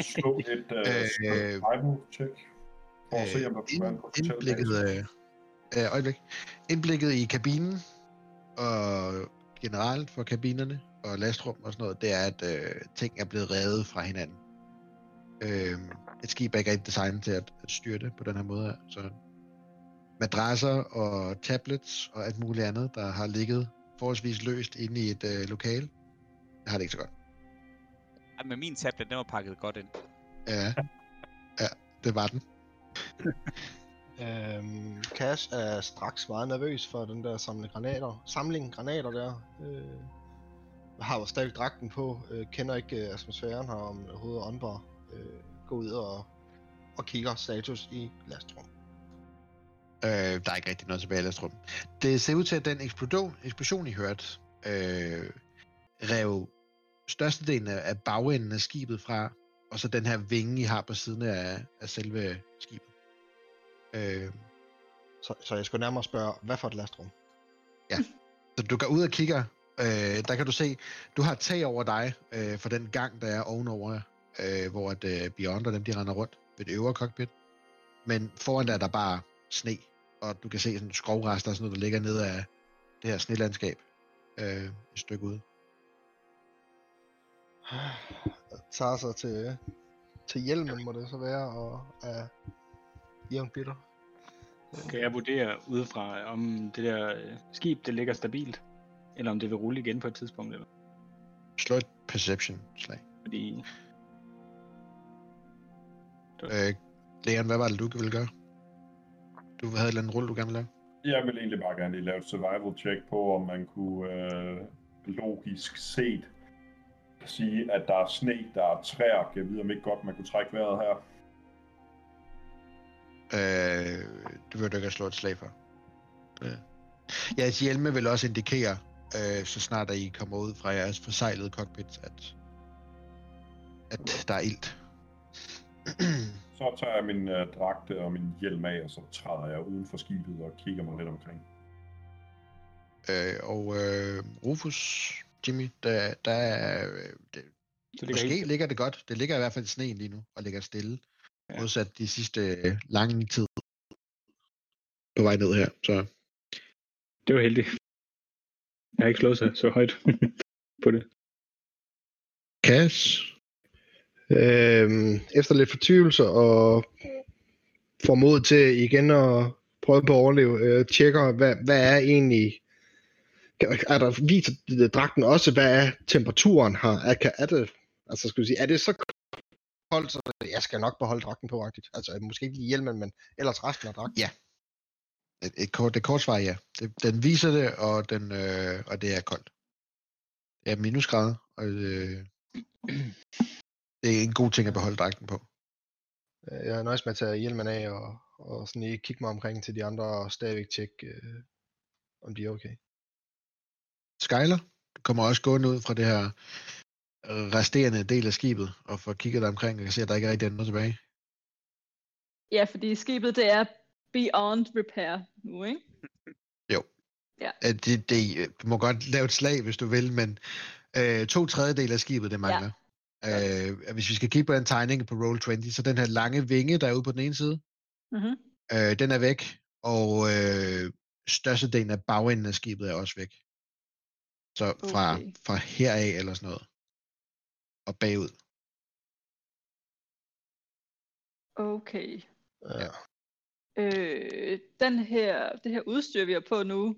Slå et uh,
Øh,
survival check. For at se, om der
Øh,
kunne være en
ind,
potentiel
indblikket, øh, øh, øjeblik. indblikket i kabinen og generelt for kabinerne og lastrum og sådan noget, det er, at øh, ting er blevet revet fra hinanden. Øh, et skib er ikke designet til at, at styre det på den her måde her. Så madrasser og tablets og alt muligt andet, der har ligget forholdsvis løst inde i et øh, lokale, det har det ikke så godt.
Ej, men min tablet, den var pakket godt ind.
Ja, ja det var den.
Øhm, Cash er straks meget nervøs for den der samling granater. Samling granater der. Øh, har jo stadig dragten på. Øh, kender ikke øh, atmosfæren her om overhovedet åndbar. Øh, går ud og, og kigger status i lastrum.
Øh, der er ikke rigtig noget tilbage i lastrum. Det ser ud til, at den eksplosion, eksplosion I hørte, øh, rev størstedelen af, bagenden af skibet fra, og så den her vinge, I har på siden af, af selve skibet. Øh,
Så, så jeg skulle nærmere spørge, hvad for et lastrum?
så du går ud og kigger, øh, der kan du se, du har tag over dig øh, for den gang, der er ovenover, øh, hvor at, øh, Beyond og dem, de render rundt ved det øvre cockpit. Men foran der er der bare sne, og du kan se sådan skovrester og sådan noget, der ligger ned af det her snelandskab øh, et stykke ude.
Tager sig til, til hjelmen, må det så være, og er jævnt bitter.
Kan jeg vurdere udefra, om det der skib, det ligger stabilt? Eller om det vil rulle igen på et tidspunkt? Eller?
Slå et perception slag.
Fordi
Øh, Leon, hvad var det, du ville gøre? Du havde et eller andet rulle, du gerne ville lave?
Jeg vil egentlig bare gerne lige lave et survival check på, om man kunne øh, logisk set sige, at der er sne, der er træer. Jeg ved om ikke godt, man kunne trække vejret her.
Øh, det vil du ikke slå et slag for. Øh. Jeres hjelme vil også indikere, øh, så snart at I kommer ud fra jeres forsejlede cockpit, at, at der er ilt.
Så tager jeg min øh, dragte og min hjelm af, og så træder jeg uden for skibet og kigger mig lidt omkring.
øh, og øh, Rufus, Jimmy, der, der er, øh, det,
det ligger
måske
helt...
ligger det godt. Det ligger i hvert fald i sneen lige nu, og ligger stille.
Ja.
Ja. Modsat de sidste øh, lange tid på vej ned her. Så
Det var heldigt. Jeg har ikke slået sig så højt på det.
Cass,
Øhm, efter lidt fortvivlelse og får mod til igen at prøve på at overleve, øh, tjekker, hvad, hvad er egentlig, er der, viser dragten også, hvad er temperaturen her? Er, kan, er det, altså skal vi sige, er det så koldt, så jeg skal nok beholde dragten på, rigtigt. Altså måske ikke lige hjelmen, men ellers resten af dragten.
Ja. Et, et kort, det kort svar ja. Det, den viser det, og, den, øh, og det er koldt. Det er minusgrader, og øh, det er en god ting at beholde dragten på.
Øh, Jeg er nøjes med at tage hjelmen af og, og sådan lige kigge mig omkring til de andre og stadigvæk tjekke, øh, om de er okay.
Skyler, du kommer også gående ud fra det her øh, resterende del af skibet, og får kigget dig omkring, og kan se, at der ikke er rigtig noget tilbage.
Ja, fordi skibet det er beyond repair nu, ikke?
Øh, Det, det, øh, du må godt lave et slag, hvis du vil, men øh, to tredjedel af skibet, det mangler. Ja. Øh, hvis vi skal kigge på den tegning på Roll20, så den her lange vinge, der er ude på den ene side,
Mm-hmm.
øh, den er væk, og øh, størstedelen af bagenden af skibet er også væk. Så fra,
Okay.
fra heraf eller sådan noget, og bagud.
Okay.
Ja.
Øh, den her, det her udstyr, vi har på nu,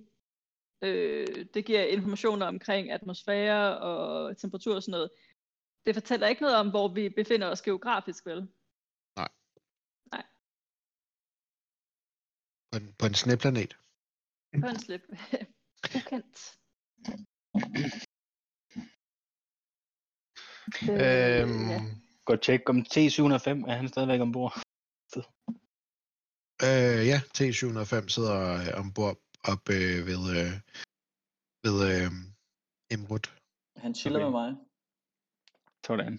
Øh, det giver informationer omkring atmosfære og temperatur og sådan noget. Det fortæller ikke noget om, hvor vi befinder os geografisk, vel?
På en, på en sneplanet.
På en slip. Ukendt.
Øhm,
ja.
Godt tjek om T705, er han stadigvæk ombord?
Øh, ja, T705 sidder øh, ombord op øh, ved, øh, ved øh, Emrut.
Han chiller
Okay.
med mig.
Sådan.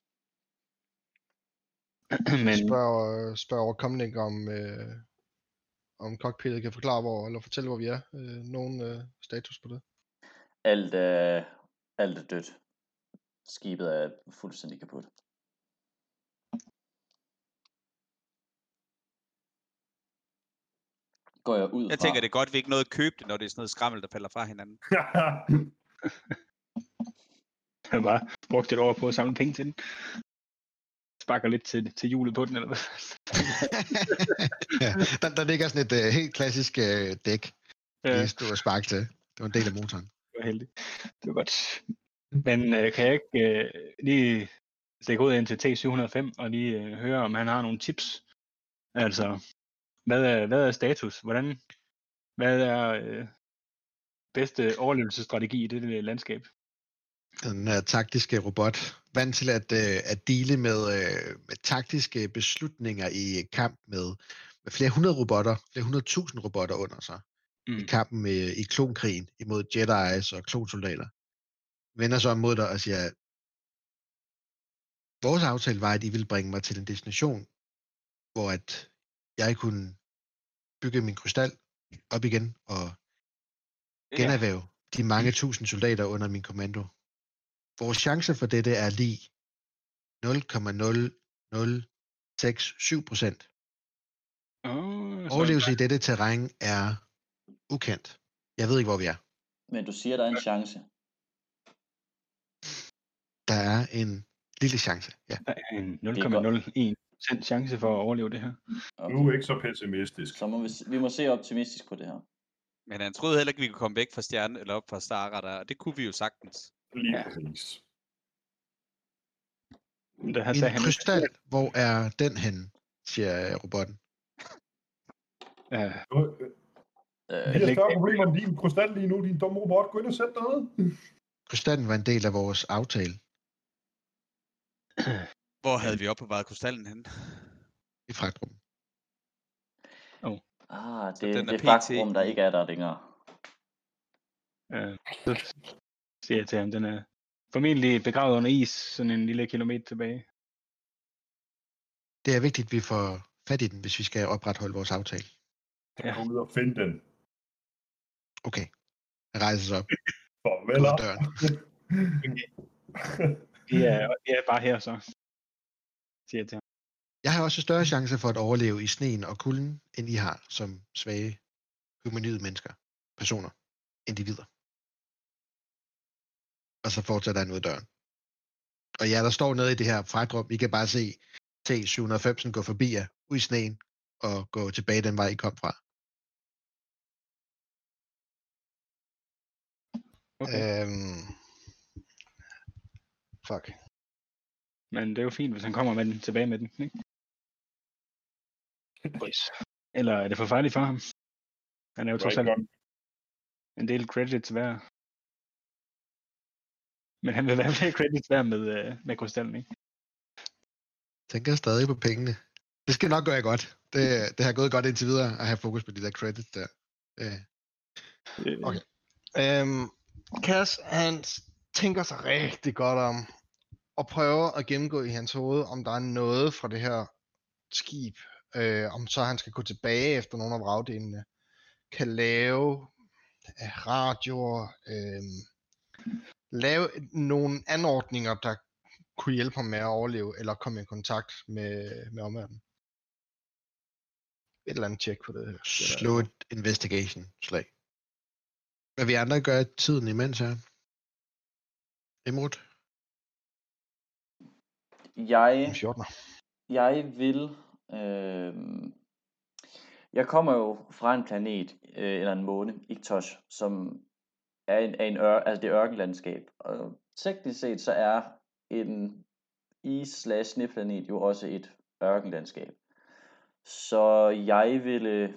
Men
spørger, spørger over Comlink om, øh, om cockpittet kan forklare, hvor, eller fortælle, hvor vi er. Øh, nogen øh, status på det.
Alt er, alt er dødt. Skibet er fuldstændig kaput. Går jeg ud
Jeg
fra.
tænker, det er godt, vi ikke nåede at købe det, når det er sådan noget skrammel, der falder fra hinanden.
jeg har bare brugt et år på at samle penge til den. Sparker lidt til, til hjulet på den, eller hvad?
ja, der, der ligger sådan et øh, helt klassisk øh, dæk,
Ja,
lige stå og sparke til. Det var en del af motoren.
det var heldigt. Det var godt. Men øh, kan jeg ikke øh, lige stikke ud ind til T705 og lige øh, høre, om han har nogle tips? Altså, hvad er, hvad er status? Hvordan, hvad er øh, bedste overlevelsesstrategi i det øh, landskab?
Den her taktiske robot, vant til at, øh, at dele med, øh, med taktiske beslutninger i kamp med, med flere hundrede robotter, flere hundrede tusind robotter under sig.
Mm.
i kampen med, i klonkrigen imod Jedi's og klonsoldater, vender om mod dig og siger, vores aftale var, at I ville bringe mig til en destination, hvor at jeg kunne bygge min krystal op igen og generhverve de mange tusind soldater under min kommando. Vores chance for dette er lige 0,0067 procent.
Oh,
Overlevelse i dette terræn er ukendt. Jeg ved ikke, hvor vi er.
Men du siger, der er en chance.
Der er en lille chance, ja.
En 0,01 100% chance for at overleve det her.
Okay.
Nu er ikke så pessimistisk.
Så må vi, vi må se optimistisk på det her.
Men han troede heller ikke, vi kunne komme væk fra stjernen eller op fra Stara, der, og det kunne vi jo sagtens.
Lige
ja.
præcis.
Der
har
en
krystal, hvor er den hen, siger øh, robotten.
Ja. Øh,
øh
det
er
større problem end din krystal lige nu, din dumme robot. Gå ind og sæt dig ned.
Krystallen var en del af vores aftale.
Hvor havde vi opbevaret krystallen hen?
i fragtrummet.
ah,
Så
det er
den er
det
PT
fragtrum, der ikke er der længere.
øh, så siger jeg til ham, den er formentlig begravet under is, sådan en lille kilometer tilbage.
Det er vigtigt, at vi får fat i den, hvis vi skal opretholde vores aftale.
Ja.
gå ud og find den.
Okay. Han rejser sig op.
Farvel.
Vi er, vi er bare her så, siger jeg til ham.
Jeg har også større chance for at overleve i sneen og kulden, end I har som svage humanoide mennesker, personer, individer. Og så fortsætter han ud af døren. Og ja, der står nede i det her fragtrum, I kan bare se T790 gå forbi jer, ud i sneen, og gå tilbage den vej, I kom fra.
Okay.
Øhm, fuck.
Men det er jo fint, hvis han kommer med den, tilbage med den. Ikke? Boys. Eller er det for farligt for ham? Han er jo trods alt en del credits værd. Men han vil være flere credits værd med, øh, med krystallen, ikke?
Tænker stadig på pengene. Det skal nok gøre godt. Det, det har gået godt indtil videre at have fokus på de der credits der. Øh,
Øh,
Okay. Øhm, Cass, han tænker sig rigtig godt om, og prøver at gennemgå i hans hoved, om der er noget fra det her skib, øh, om så han skal gå tilbage efter nogle af vragdelene, kan lave øh, radioer, øh, lave nogle anordninger, der kunne hjælpe ham med at overleve, eller komme i kontakt med, med omverdenen. Et eller andet tjek på det.
slå et investigation slag. Hvad vi andre gør tiden imens her? Imrud?
Jeg,
En 14'er.
jeg vil... Øh, jeg kommer jo fra en planet, øh, eller en måne, Iktosh, som er en, er en ør, altså det ørkenlandskab. Og teknisk set så er en is slash sneflanet jo også et ørkenlandskab. Så jeg ville,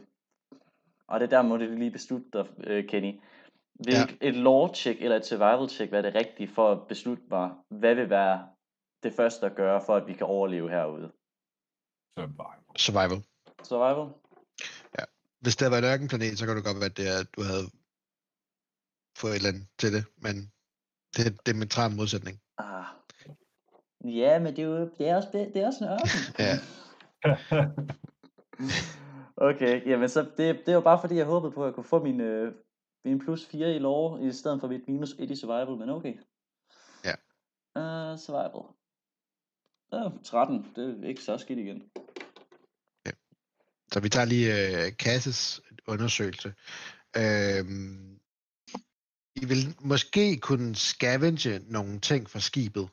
og det der må du lige beslutte dig, øh, Kenny. Vil ja. et lore check eller et survival check være det rigtige for at beslutte mig, hvad vil være det første at gøre, for at vi kan overleve herude?
Survival.
Survival.
Survival?
Hvis det været en ørkenplanet, så kan det godt være, at, det er, at du havde fået et eller andet til det, men det er det med træn modsætning.
Ah. Ja, men det er jo det er også, det er også en ørken.
Ja.
okay, jamen så det, det var bare fordi, jeg håbede på, at jeg kunne få min, øh, min plus 4 i lore, i stedet for mit minus 1 i survival, men okay.
Ja.
Uh, survival. Ja, 13, det er ikke så skidt igen.
Så vi tager lige øh, Kasses undersøgelse. Øhm, I vil måske kunne scavenge nogle ting fra skibet.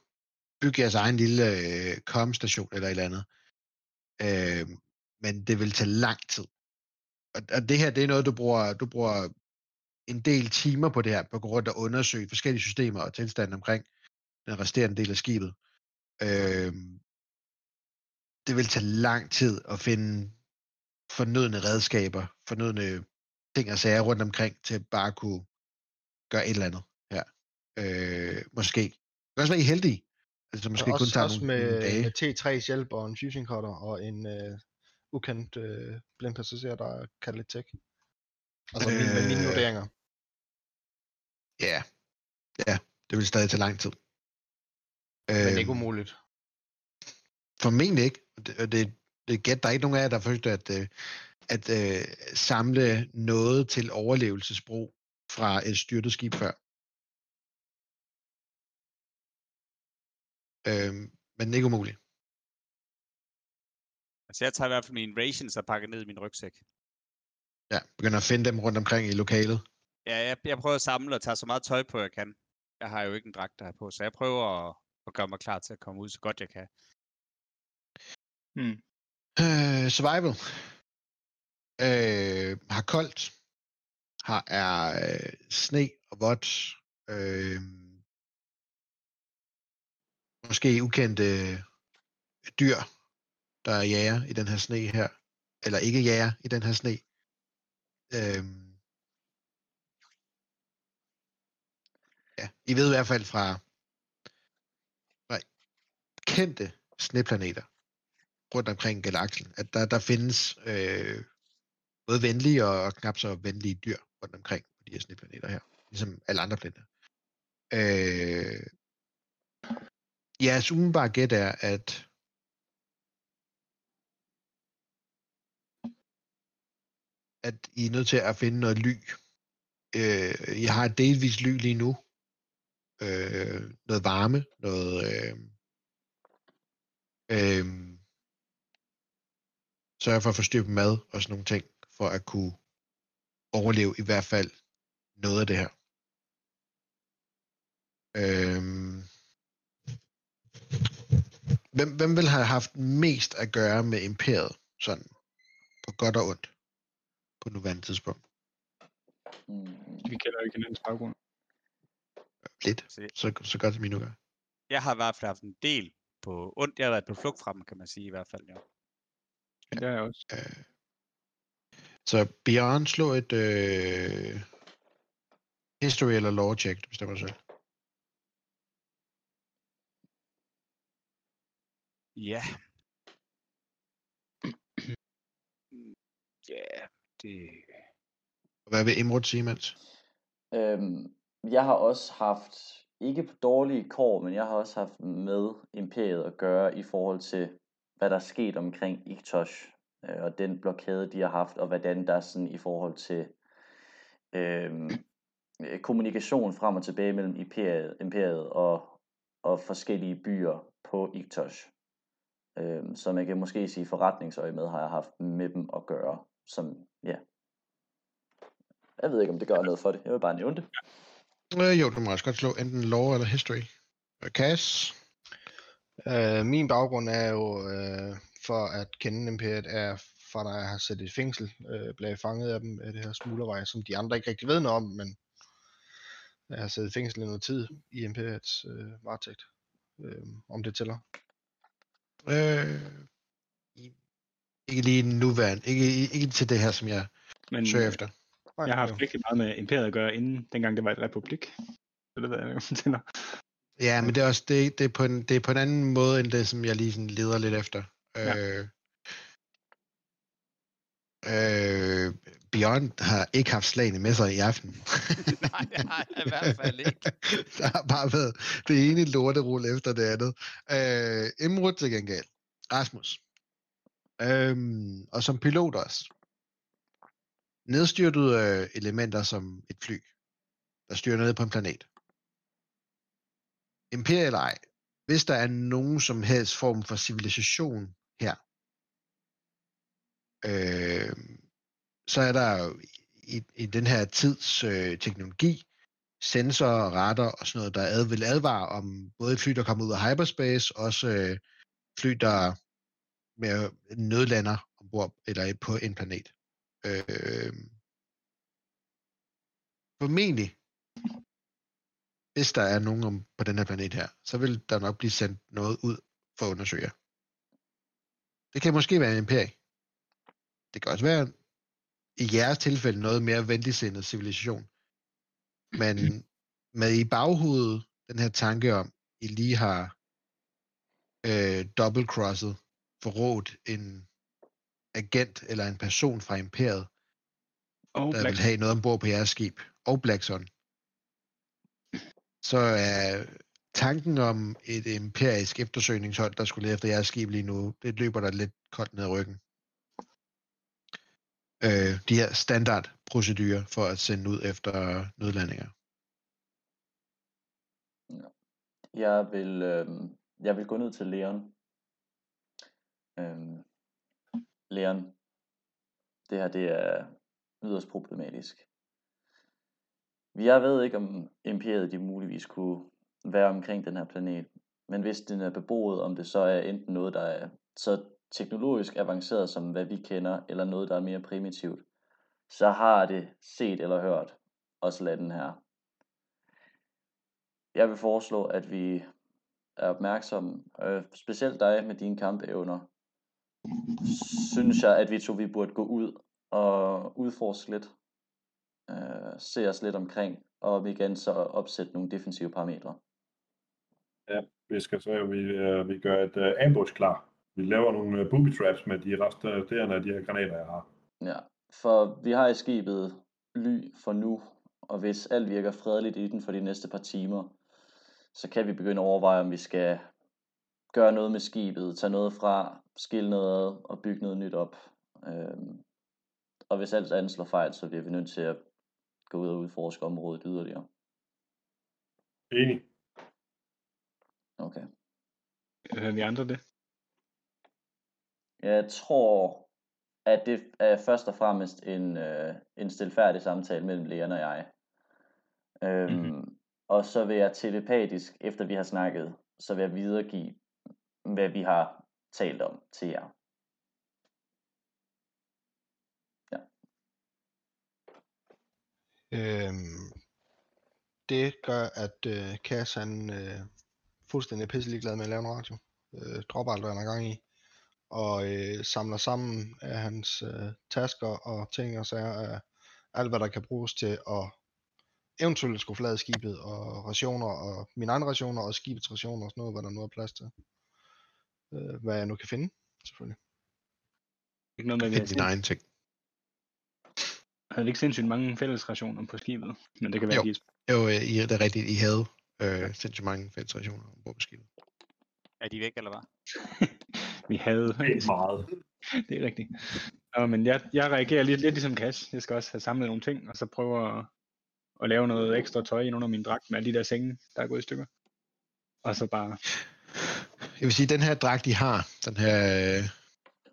Bygge jeres egen lille øh, komstation eller et eller andet. Øhm, men det vil tage lang tid. Og, og det her, det er noget, du bruger, du bruger en del timer på det her, på grund af at undersøge forskellige systemer og tilstanden omkring den resterende del af skibet. Øhm, det vil tage lang tid at finde fornødne redskaber, fornødne ting og sager rundt omkring, til at bare kunne gøre et eller andet her. Øh, måske. Det kan også være, I heldige. Altså måske
også,
kun tager
også
nogle,
med,
nogle dage.
med T3's hjælp og en fusing cutter og en uh, ukendt uh, blind passager, der kan lidt tech. Altså øh, med mine
Øh,
vurderinger.
Ja. Ja, det vil stadig tage lang tid.
Men ikke
Øhm,
umuligt.
Formentlig ikke. Og Det, det, det gæt, der er ikke nogen af jer, der forsøgte at, øh, at øh, samle noget til overlevelsesbrug fra et styrtet skib før. Øhm, men ikke umuligt.
Altså jeg tager i hvert fald mine rations og pakker ned i min rygsæk.
Ja, begynder at finde dem rundt omkring i lokalet.
Ja, jeg, jeg prøver at samle og tage så meget tøj på, jeg kan. Jeg har jo ikke en dragt der på, så jeg prøver at, at gøre mig klar til at komme ud så godt jeg kan.
Hmm.
Øh, survival. Øh, har koldt. Har er øh, sne og vådt. Øh, måske ukendte dyr, der er jager i den her sne her. Eller ikke jager i den her sne. Øh, ja, I ved i hvert fald fra kendte sneplaneter rundt omkring galaksen, at der, der findes øh, både venlige og knap så venlige dyr rundt omkring på de her sneplaneter her, ligesom alle andre planeter. Øh, jeres umiddelbare gæt er, at at I er nødt til at finde noget ly. Øh, jeg har et delvis ly lige nu. Øh, noget varme, noget... Øh, øh, sørge for at få styr på mad og sådan nogle ting, for at kunne overleve i hvert fald noget af det her. Øhm, hvem, hvem vil have haft mest at gøre med imperiet, sådan på godt og ondt, på nuværende tidspunkt?
Mm.
Vi kender jo ikke hinandens baggrund.
Lidt,
Så
så, så godt som I nu gør.
jeg har i hvert fald haft en del på ondt. Jeg har været på flugt fra dem, kan man sige i hvert fald. Ja.
Det er jeg også.
Øh, så Bjørn slå et øh, history eller law check, du bestemmer selv.
Ja. Ja, det...
Hvad vil Imrud sige, Mans?
Øhm, jeg har også haft, ikke på dårlige kår, men jeg har også haft med imperiet at gøre i forhold til, hvad der er sket omkring Iktosh, øh, og den blokade, de har haft, og hvordan der er sådan i forhold til øhm, øh, kommunikation frem og tilbage mellem imperiet, imperiet og, og forskellige byer på Iktosh. Øh, så jeg kan måske sige forretningsøje med, har jeg haft med dem at gøre, som, ja. Jeg ved ikke, om det gør noget for det. Jeg vil bare nævne det.
Øh, jo, du må også godt slå enten law eller history. Og Cass?
Øh, min baggrund er jo, øh, for at kende imperiet, er fra da jeg har siddet i fængsel, øh, blev jeg fanget af dem af det her smuglervej, som de andre ikke rigtig ved noget om, men Jeg har siddet i fængsel i noget tid i Imperiets øh, varetægt. Øh, om det tæller.
Øh, i- ikke lige nuværende. Ikke, ikke til det her, som jeg
Men
søger
øh,
efter.
Nej,
jeg har
jo.
haft rigtig meget med imperiet at gøre, inden dengang det var et republik. Så det ved jeg tæller.
Ja, men det er også det, det, er på en, det er på en anden måde, end det, som jeg lige sådan leder lidt efter.
Ja.
Øh, øh, Beyond har ikke haft slagene med sig i aften.
Nej, det har jeg i hvert fald ikke.
Der har bare været det ene lorterulle efter det andet. Øh, Imrud til gengæld. Rasmus. Øhm, og som pilot også. Nedstyrtede øh, elementer som et fly, der styrer ned på en planet. Imperial eller ej, hvis der er nogen som helst form for civilisation her, øh, så er der jo i, i den her tids øh, teknologi, sensorer, radar og sådan noget, der ad, vil advare om både fly, der kommer ud af hyperspace, også øh, fly, der med nødlander ombord eller på en planet. Øh, formentlig, hvis der er nogen om, på den her planet her, så vil der nok blive sendt noget ud for at undersøge jer. Det kan måske være en imperie. Det kan også være i jeres tilfælde noget mere venligsindet civilisation. Men med i baghovedet den her tanke om, I lige har øh, dobbeltcrosset, forrådt en agent eller en person fra imperiet,
Og
der
Black
vil have noget ombord på jeres skib, og Black Sun, så er tanken om et imperisk eftersøgningshold, der skulle lede efter jeres skib lige nu, det løber der lidt koldt ned ad ryggen. Øh, de her standardprocedurer for at sende ud efter nødlandinger.
Jeg vil, øh, jeg vil gå ned til Leon. Øh, læreren, det her det er yderst problematisk. Jeg ved ikke, om imperiet de muligvis kunne være omkring den her planet. Men hvis den er beboet, om det så er enten noget, der er så teknologisk avanceret, som hvad vi kender, eller noget, der er mere primitivt, så har det set eller hørt også lade den her. Jeg vil foreslå, at vi er opmærksomme, øh, specielt dig med dine kampevner, synes jeg, at vi to vi burde gå ud og udforske lidt, øh, se os lidt omkring, og vi igen så opsætte nogle defensive parametre.
Ja, vi skal så, vi, øh, vi gør et øh, ambush klar. Vi laver nogle øh, booby traps med de resterende af de her granater, jeg har.
Ja, for vi har i skibet ly for nu, og hvis alt virker fredeligt i den for de næste par timer, så kan vi begynde at overveje, om vi skal gøre noget med skibet, tage noget fra, skille noget ad og bygge noget nyt op. Øhm, og hvis alt andet slår fejl, så bliver vi nødt til at gå ud og udforske området yderligere.
Enig.
Okay.
Hører vi andre det?
Jeg tror, at det er først og fremmest en, øh, en stilfærdig samtale mellem Leon og jeg. Øhm, mm-hmm. Og så vil jeg telepatisk, efter vi har snakket, så vil jeg videregive, hvad vi har talt om til jer. Ja.
Øhm, det gør, at øh, Cass han øh, fuldstændig pisselig glad med at lave en radio. Øh, dropper alt, hvad han er gang i. Og øh, samler sammen af hans øh, tasker og ting og sager af alt, hvad der kan bruges til at eventuelt skulle flade skibet og rationer og mine egne rationer og skibets rationer og sådan noget, hvad der nu er plads til. Øh, hvad jeg nu kan finde, selvfølgelig.
Ikke noget med, at vi
Find
har
din egen ting.
havde vi ikke sindssygt mange fælles rationer på skibet, men det kan være,
Jo. Jo, øh, I, det er rigtigt, I havde øh, sindssygt mange federationer ombord på skibet.
Er de væk, eller hvad?
vi havde.
Helt meget.
det er rigtigt. Nå, men jeg, jeg reagerer lidt, lidt ligesom Cash. Jeg skal også have samlet nogle ting, og så prøve at, at lave noget ekstra tøj ind under min dragt med alle de der senge, der er gået i stykker. Og så bare...
Jeg vil sige, den her dragt, de har, den her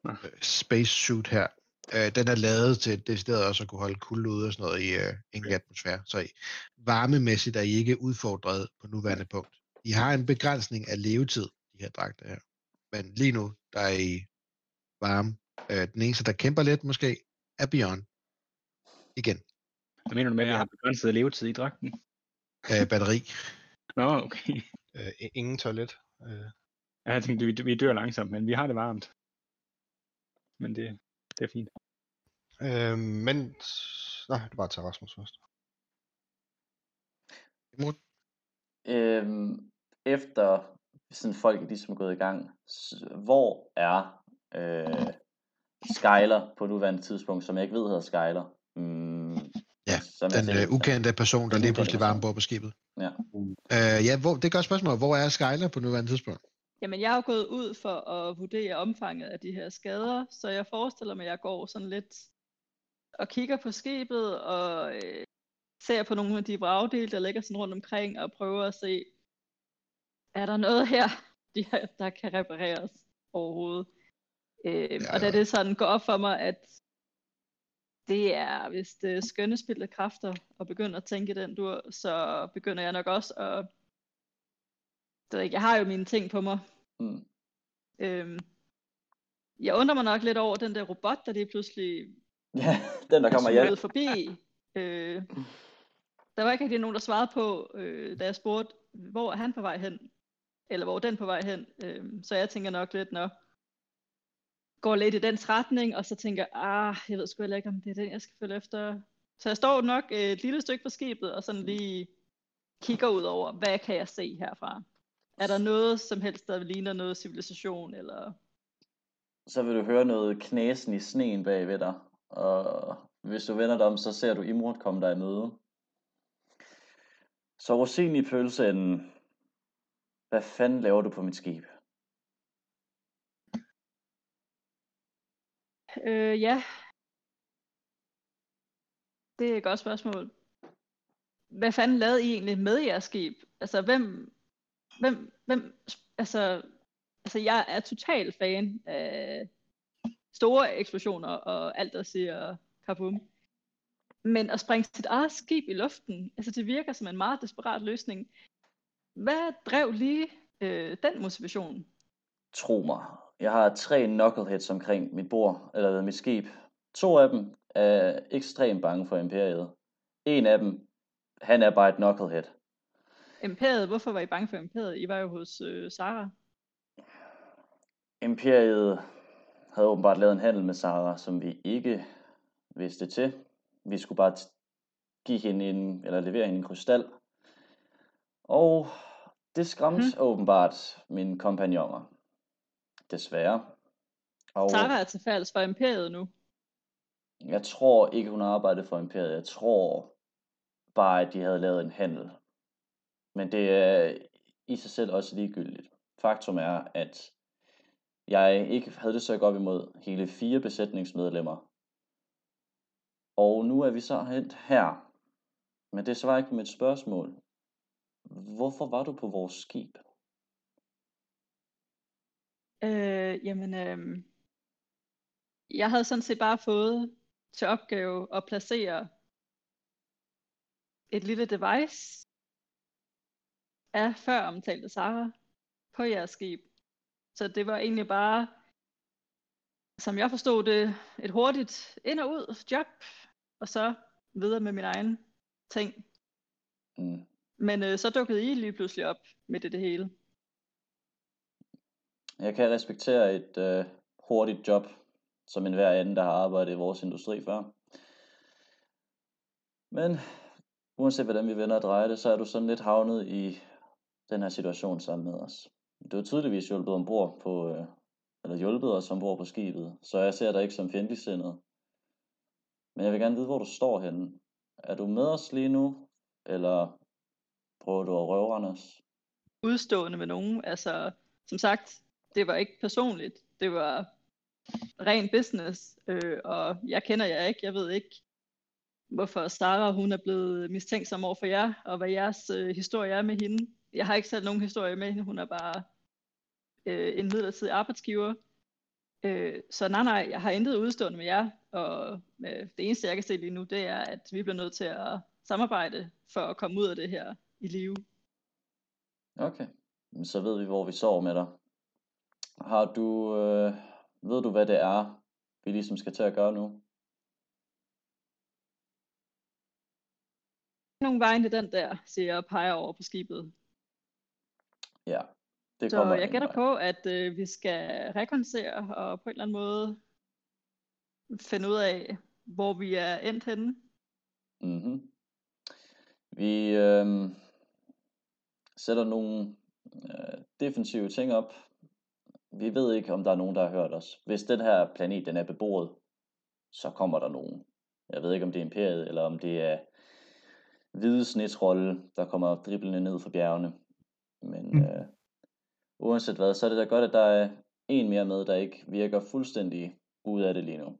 øh, space suit her, øh, den er lavet til decideret også at kunne holde kulde ude og sådan noget i øh, ingen atmosfære. Så I, varmemæssigt er I ikke udfordret på nuværende punkt. I har en begrænsning af levetid, de her dragter her. Men lige nu, der er I varme. Øh, den eneste, der kæmper lidt måske, er Beyond. Igen.
Hvad mener du med, at
Ja.
har begrænset levetid i dragten?
øh, batteri.
Nå, okay.
Øh, ingen toilet. Øh,
Ja, Jeg tænkte, vi, vi dør langsomt, men vi har det varmt. Men det, det er fint.
øh, men... Nej, det var til Rasmus først.
Imod-
Øhm, efter sådan folk ligesom er gået i gang, hvor er øh, Skyler på nuværende tidspunkt, som jeg ikke ved hedder Skyler? Mm,
Ja,
som
Den
tænker-
øh, ukendte person, der lige pludselig var ombord på skibet.
Ja.
Øh, ja, hvor, det gør spørgsmålet. Hvor er Skyler på nuværende tidspunkt?
Jamen, jeg er jo gået ud for at vurdere omfanget af de her skader, så jeg forestiller mig, at jeg går sådan lidt og kigger på skibet og øh, ser på nogle af de vragdele, der ligger sådan rundt omkring, og prøver at se, er der noget her, de her der kan repareres overhovedet. Øh,
Ja.
Og da det sådan går op for mig, at det er vist øh, skønnespildte kræfter at begynde at tænke den dur, så begynder jeg nok også at... Det ved jeg ikke, jeg har jo mine ting på mig,
Mm.
Øhm, jeg undrer mig nok lidt over den der robot, der lige pludselig
Ja, den der kommer
er
hjem.
forbi. Øh, der var ikke rigtig nogen, der svarede på, øh, da jeg spurgte, hvor er han på vej hen? Eller hvor er den på vej hen? Øh, så jeg tænker nok lidt, når går lidt i den retning, og så tænker ah, jeg ved sgu heller ikke, om det er den, jeg skal følge efter. Så jeg står nok et lille stykke fra skibet, og sådan lige kigger ud over, hvad kan jeg se herfra? Er der noget som helst, der ligner noget civilisation, eller
Så vil du høre noget knæsen i sneen bag ved dig. Og hvis du vender dig om, så ser du Imrud komme dig i møde. Så rosin i pølseenden. Hvad fanden laver du på mit skib?
Øh, ja. Det er et godt spørgsmål. Hvad fanden lavede I egentlig med jeres skib? Altså, hvem, hvem, hvem, altså, altså jeg er total fan af store eksplosioner og alt, der siger kabum. Men at springe sit eget skib i luften, altså det virker som en meget desperat løsning. Hvad drev lige øh, den motivation?
Tro mig. Jeg har tre knuckleheads omkring mit bord, eller mit skib. To af dem er ekstremt bange for Imperiet. En af dem, han er bare et knucklehead.
Imperiet, hvorfor var I bange for Imperiet? I var jo hos øh, Sara.
Imperiet havde åbenbart lavet en handel med Sara, som vi ikke vidste til. Vi skulle bare give hende en, eller levere hende en krystal. Og det skræmte hmm. åbenbart mine kompagnoner. Desværre. Og
Sara er til fælles for Imperiet nu.
jeg tror ikke, hun arbejdede for Imperiet. Jeg tror bare, at de havde lavet en handel. Men det er i sig selv også ligegyldigt. Faktum er, at jeg ikke havde det så godt imod hele fire besætningsmedlemmer. Og nu er vi så hent her. Men det svarer ikke på mit spørgsmål. Hvorfor var du på vores skib?
Øh, jamen, øh, jeg havde sådan set bare fået til opgave at placere et lille device af før omtalte Sara på jeres skib. Så det var egentlig bare, som jeg forstod det, et hurtigt ind og ud job, og så videre med min egen ting.
Mm.
Men øh, så dukkede I lige pludselig op midt i det hele.
Jeg kan respektere et øh, hurtigt job, som en hver anden, der har arbejdet i vores industri før. Men uanset hvordan vi vender og drejer det, så er du sådan lidt havnet i den her situation sammen med os. Du har tydeligvis hjulpet ombord på, øh, eller hjulpet os ombord på skibet, så jeg ser dig ikke som fjendtligsindet. Men jeg vil gerne vide, hvor du står henne. Er du med os lige nu, eller prøver du at røve os?
udstående med nogen. Altså, som sagt, det var ikke personligt. Det var ren business, øh, og jeg kender jer ikke. Jeg ved ikke, hvorfor Sara hun er blevet mistænksom over for jer, og hvad jeres øh, historie er med hende. Jeg har ikke selv nogen historie med hende. Hun er bare øh, en midlertidig arbejdsgiver. Øh, så nej, nej, jeg har intet udstående med jer, og øh, det eneste, jeg kan se lige nu, det er, at vi bliver nødt til at samarbejde for at komme ud af det her i live.
Okay, så ved vi, hvor vi sover med dig. Har du, øh, ved du, hvad det er, vi ligesom skal til at gøre nu?
nogle vejen til den der, siger jeg og peger over på skibet.
Ja, det
Så
kommer
jeg
en
gætter på, at øh, vi skal rekonsere og på en eller anden måde finde ud af, hvor vi er endt henne.
Mm-hmm. Vi øh, sætter nogle øh, defensive ting op. Vi ved ikke, om der er nogen, der har hørt os. Hvis den her planet den er beboet, så kommer der nogen. Jeg ved ikke, om det er imperiet, eller om det er hvide snetrolde, der kommer driblende ned fra bjergene. Men
Mm.
øh, uanset hvad, så er det da godt, at der er en mere med, der ikke virker fuldstændig ude af det lige nu.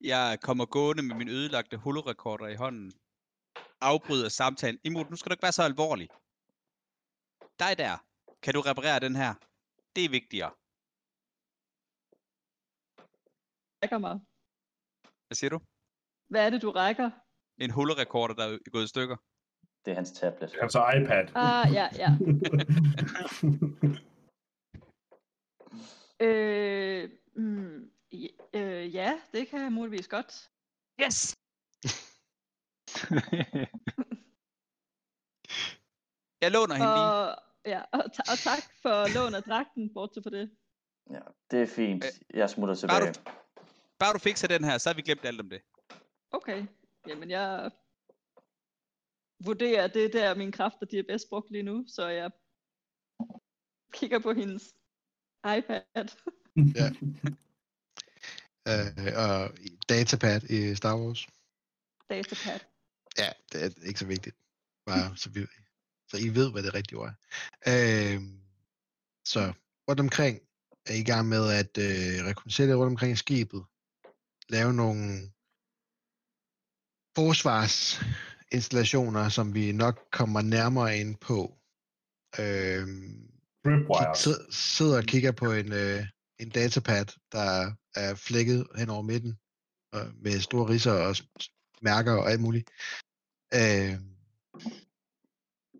Jeg kommer gående med min ødelagte holorekorder i hånden. Afbryder samtalen. Imod, nu skal du ikke være så alvorlig. Dig der. Kan du reparere den her? Det er vigtigere.
Rækker mig.
Hvad siger du?
Hvad er det, du rækker?
En holorekorder, der er gået i stykker.
Det er hans tablet.
Altså iPad.
Ah, ja, ja. Øh, mm, ja, øh, ja, det kan jeg muligvis godt.
Yes! Jeg låner hende lige.
Og, ja, og, ta- og tak for lån af dragten, bortset for det.
Ja, det er fint. Jeg smutter
Bare
tilbage.
du, bare du fikser den her, så har vi glemt alt om det.
Okay, jamen jeg vurderer, det er der, mine kræfter de er bedst brugt lige nu, så jeg kigger på hendes iPad.
Ja. Øh, og datapad i Star Wars.
Datapad.
Ja, det er ikke så vigtigt. Bare så, vi, så I ved, hvad det rigtige ord er. Øh, så rundt omkring er I gang med at øh, rekognoscere rundt omkring skibet. Lave nogle forsvarsinstallationer, som vi nok kommer nærmere ind på. Øh,
Tripwires.
sid, sidder og kigger på en, øh, en datapad, der er flækket hen over midten, og med store ridser og mærker og alt muligt. Øh,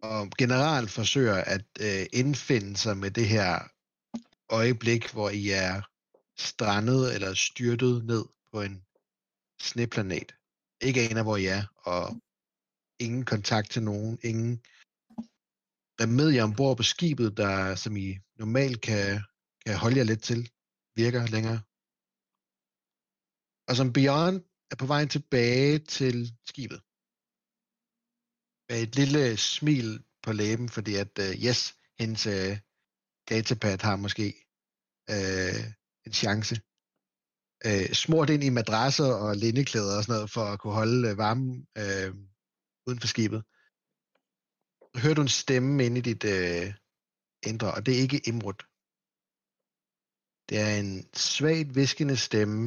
og generelt forsøger at øh, indfinde sig med det her øjeblik, hvor I er strandet eller styrtet ned på en sneplanet. Ikke aner, hvor I er, og ingen kontakt til nogen, ingen remedier ombord på skibet, der, som I normalt kan, kan holde jer lidt til, virker længere. Og som Beyond er på vej tilbage til skibet. Med et lille smil på læben, fordi at, uh, yes, hendes uh, datapad har måske uh, en chance. Uh, smurt ind i madrasser og lindeklæder og sådan noget, for at kunne holde uh, varmen uh, uden for skibet så hører du en stemme inde i dit øh, indre, og det er ikke Imrud. Det er en svagt viskende stemme,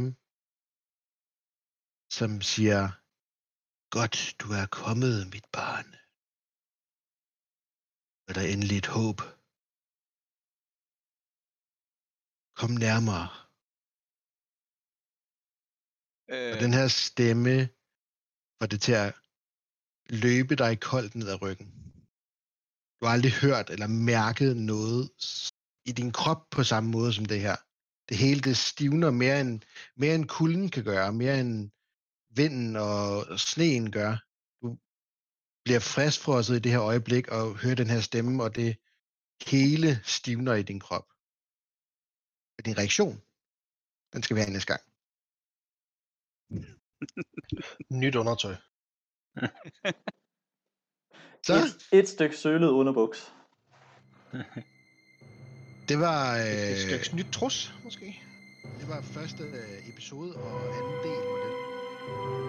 som siger, Godt, du er kommet, mit barn. Er der endelig et håb? Kom nærmere.
Øh,
Og den her stemme får det til at løbe dig koldt ned ad ryggen. Du har aldrig hørt eller mærket noget i din krop på samme måde som det her. Det hele det stivner mere end, mere end kulden kan gøre, mere end vinden og sneen gør. Du bliver friskfrosset i det her øjeblik og hører den her stemme, og det hele stivner i din krop. Og din reaktion, den skal være næste gang.
Nyt undertøj.
Så,
Et, et stykke sølet underbuks.
det var...
Et
Øh,
stykke nyt trus, måske.
Det var første øh, episode og anden del på det.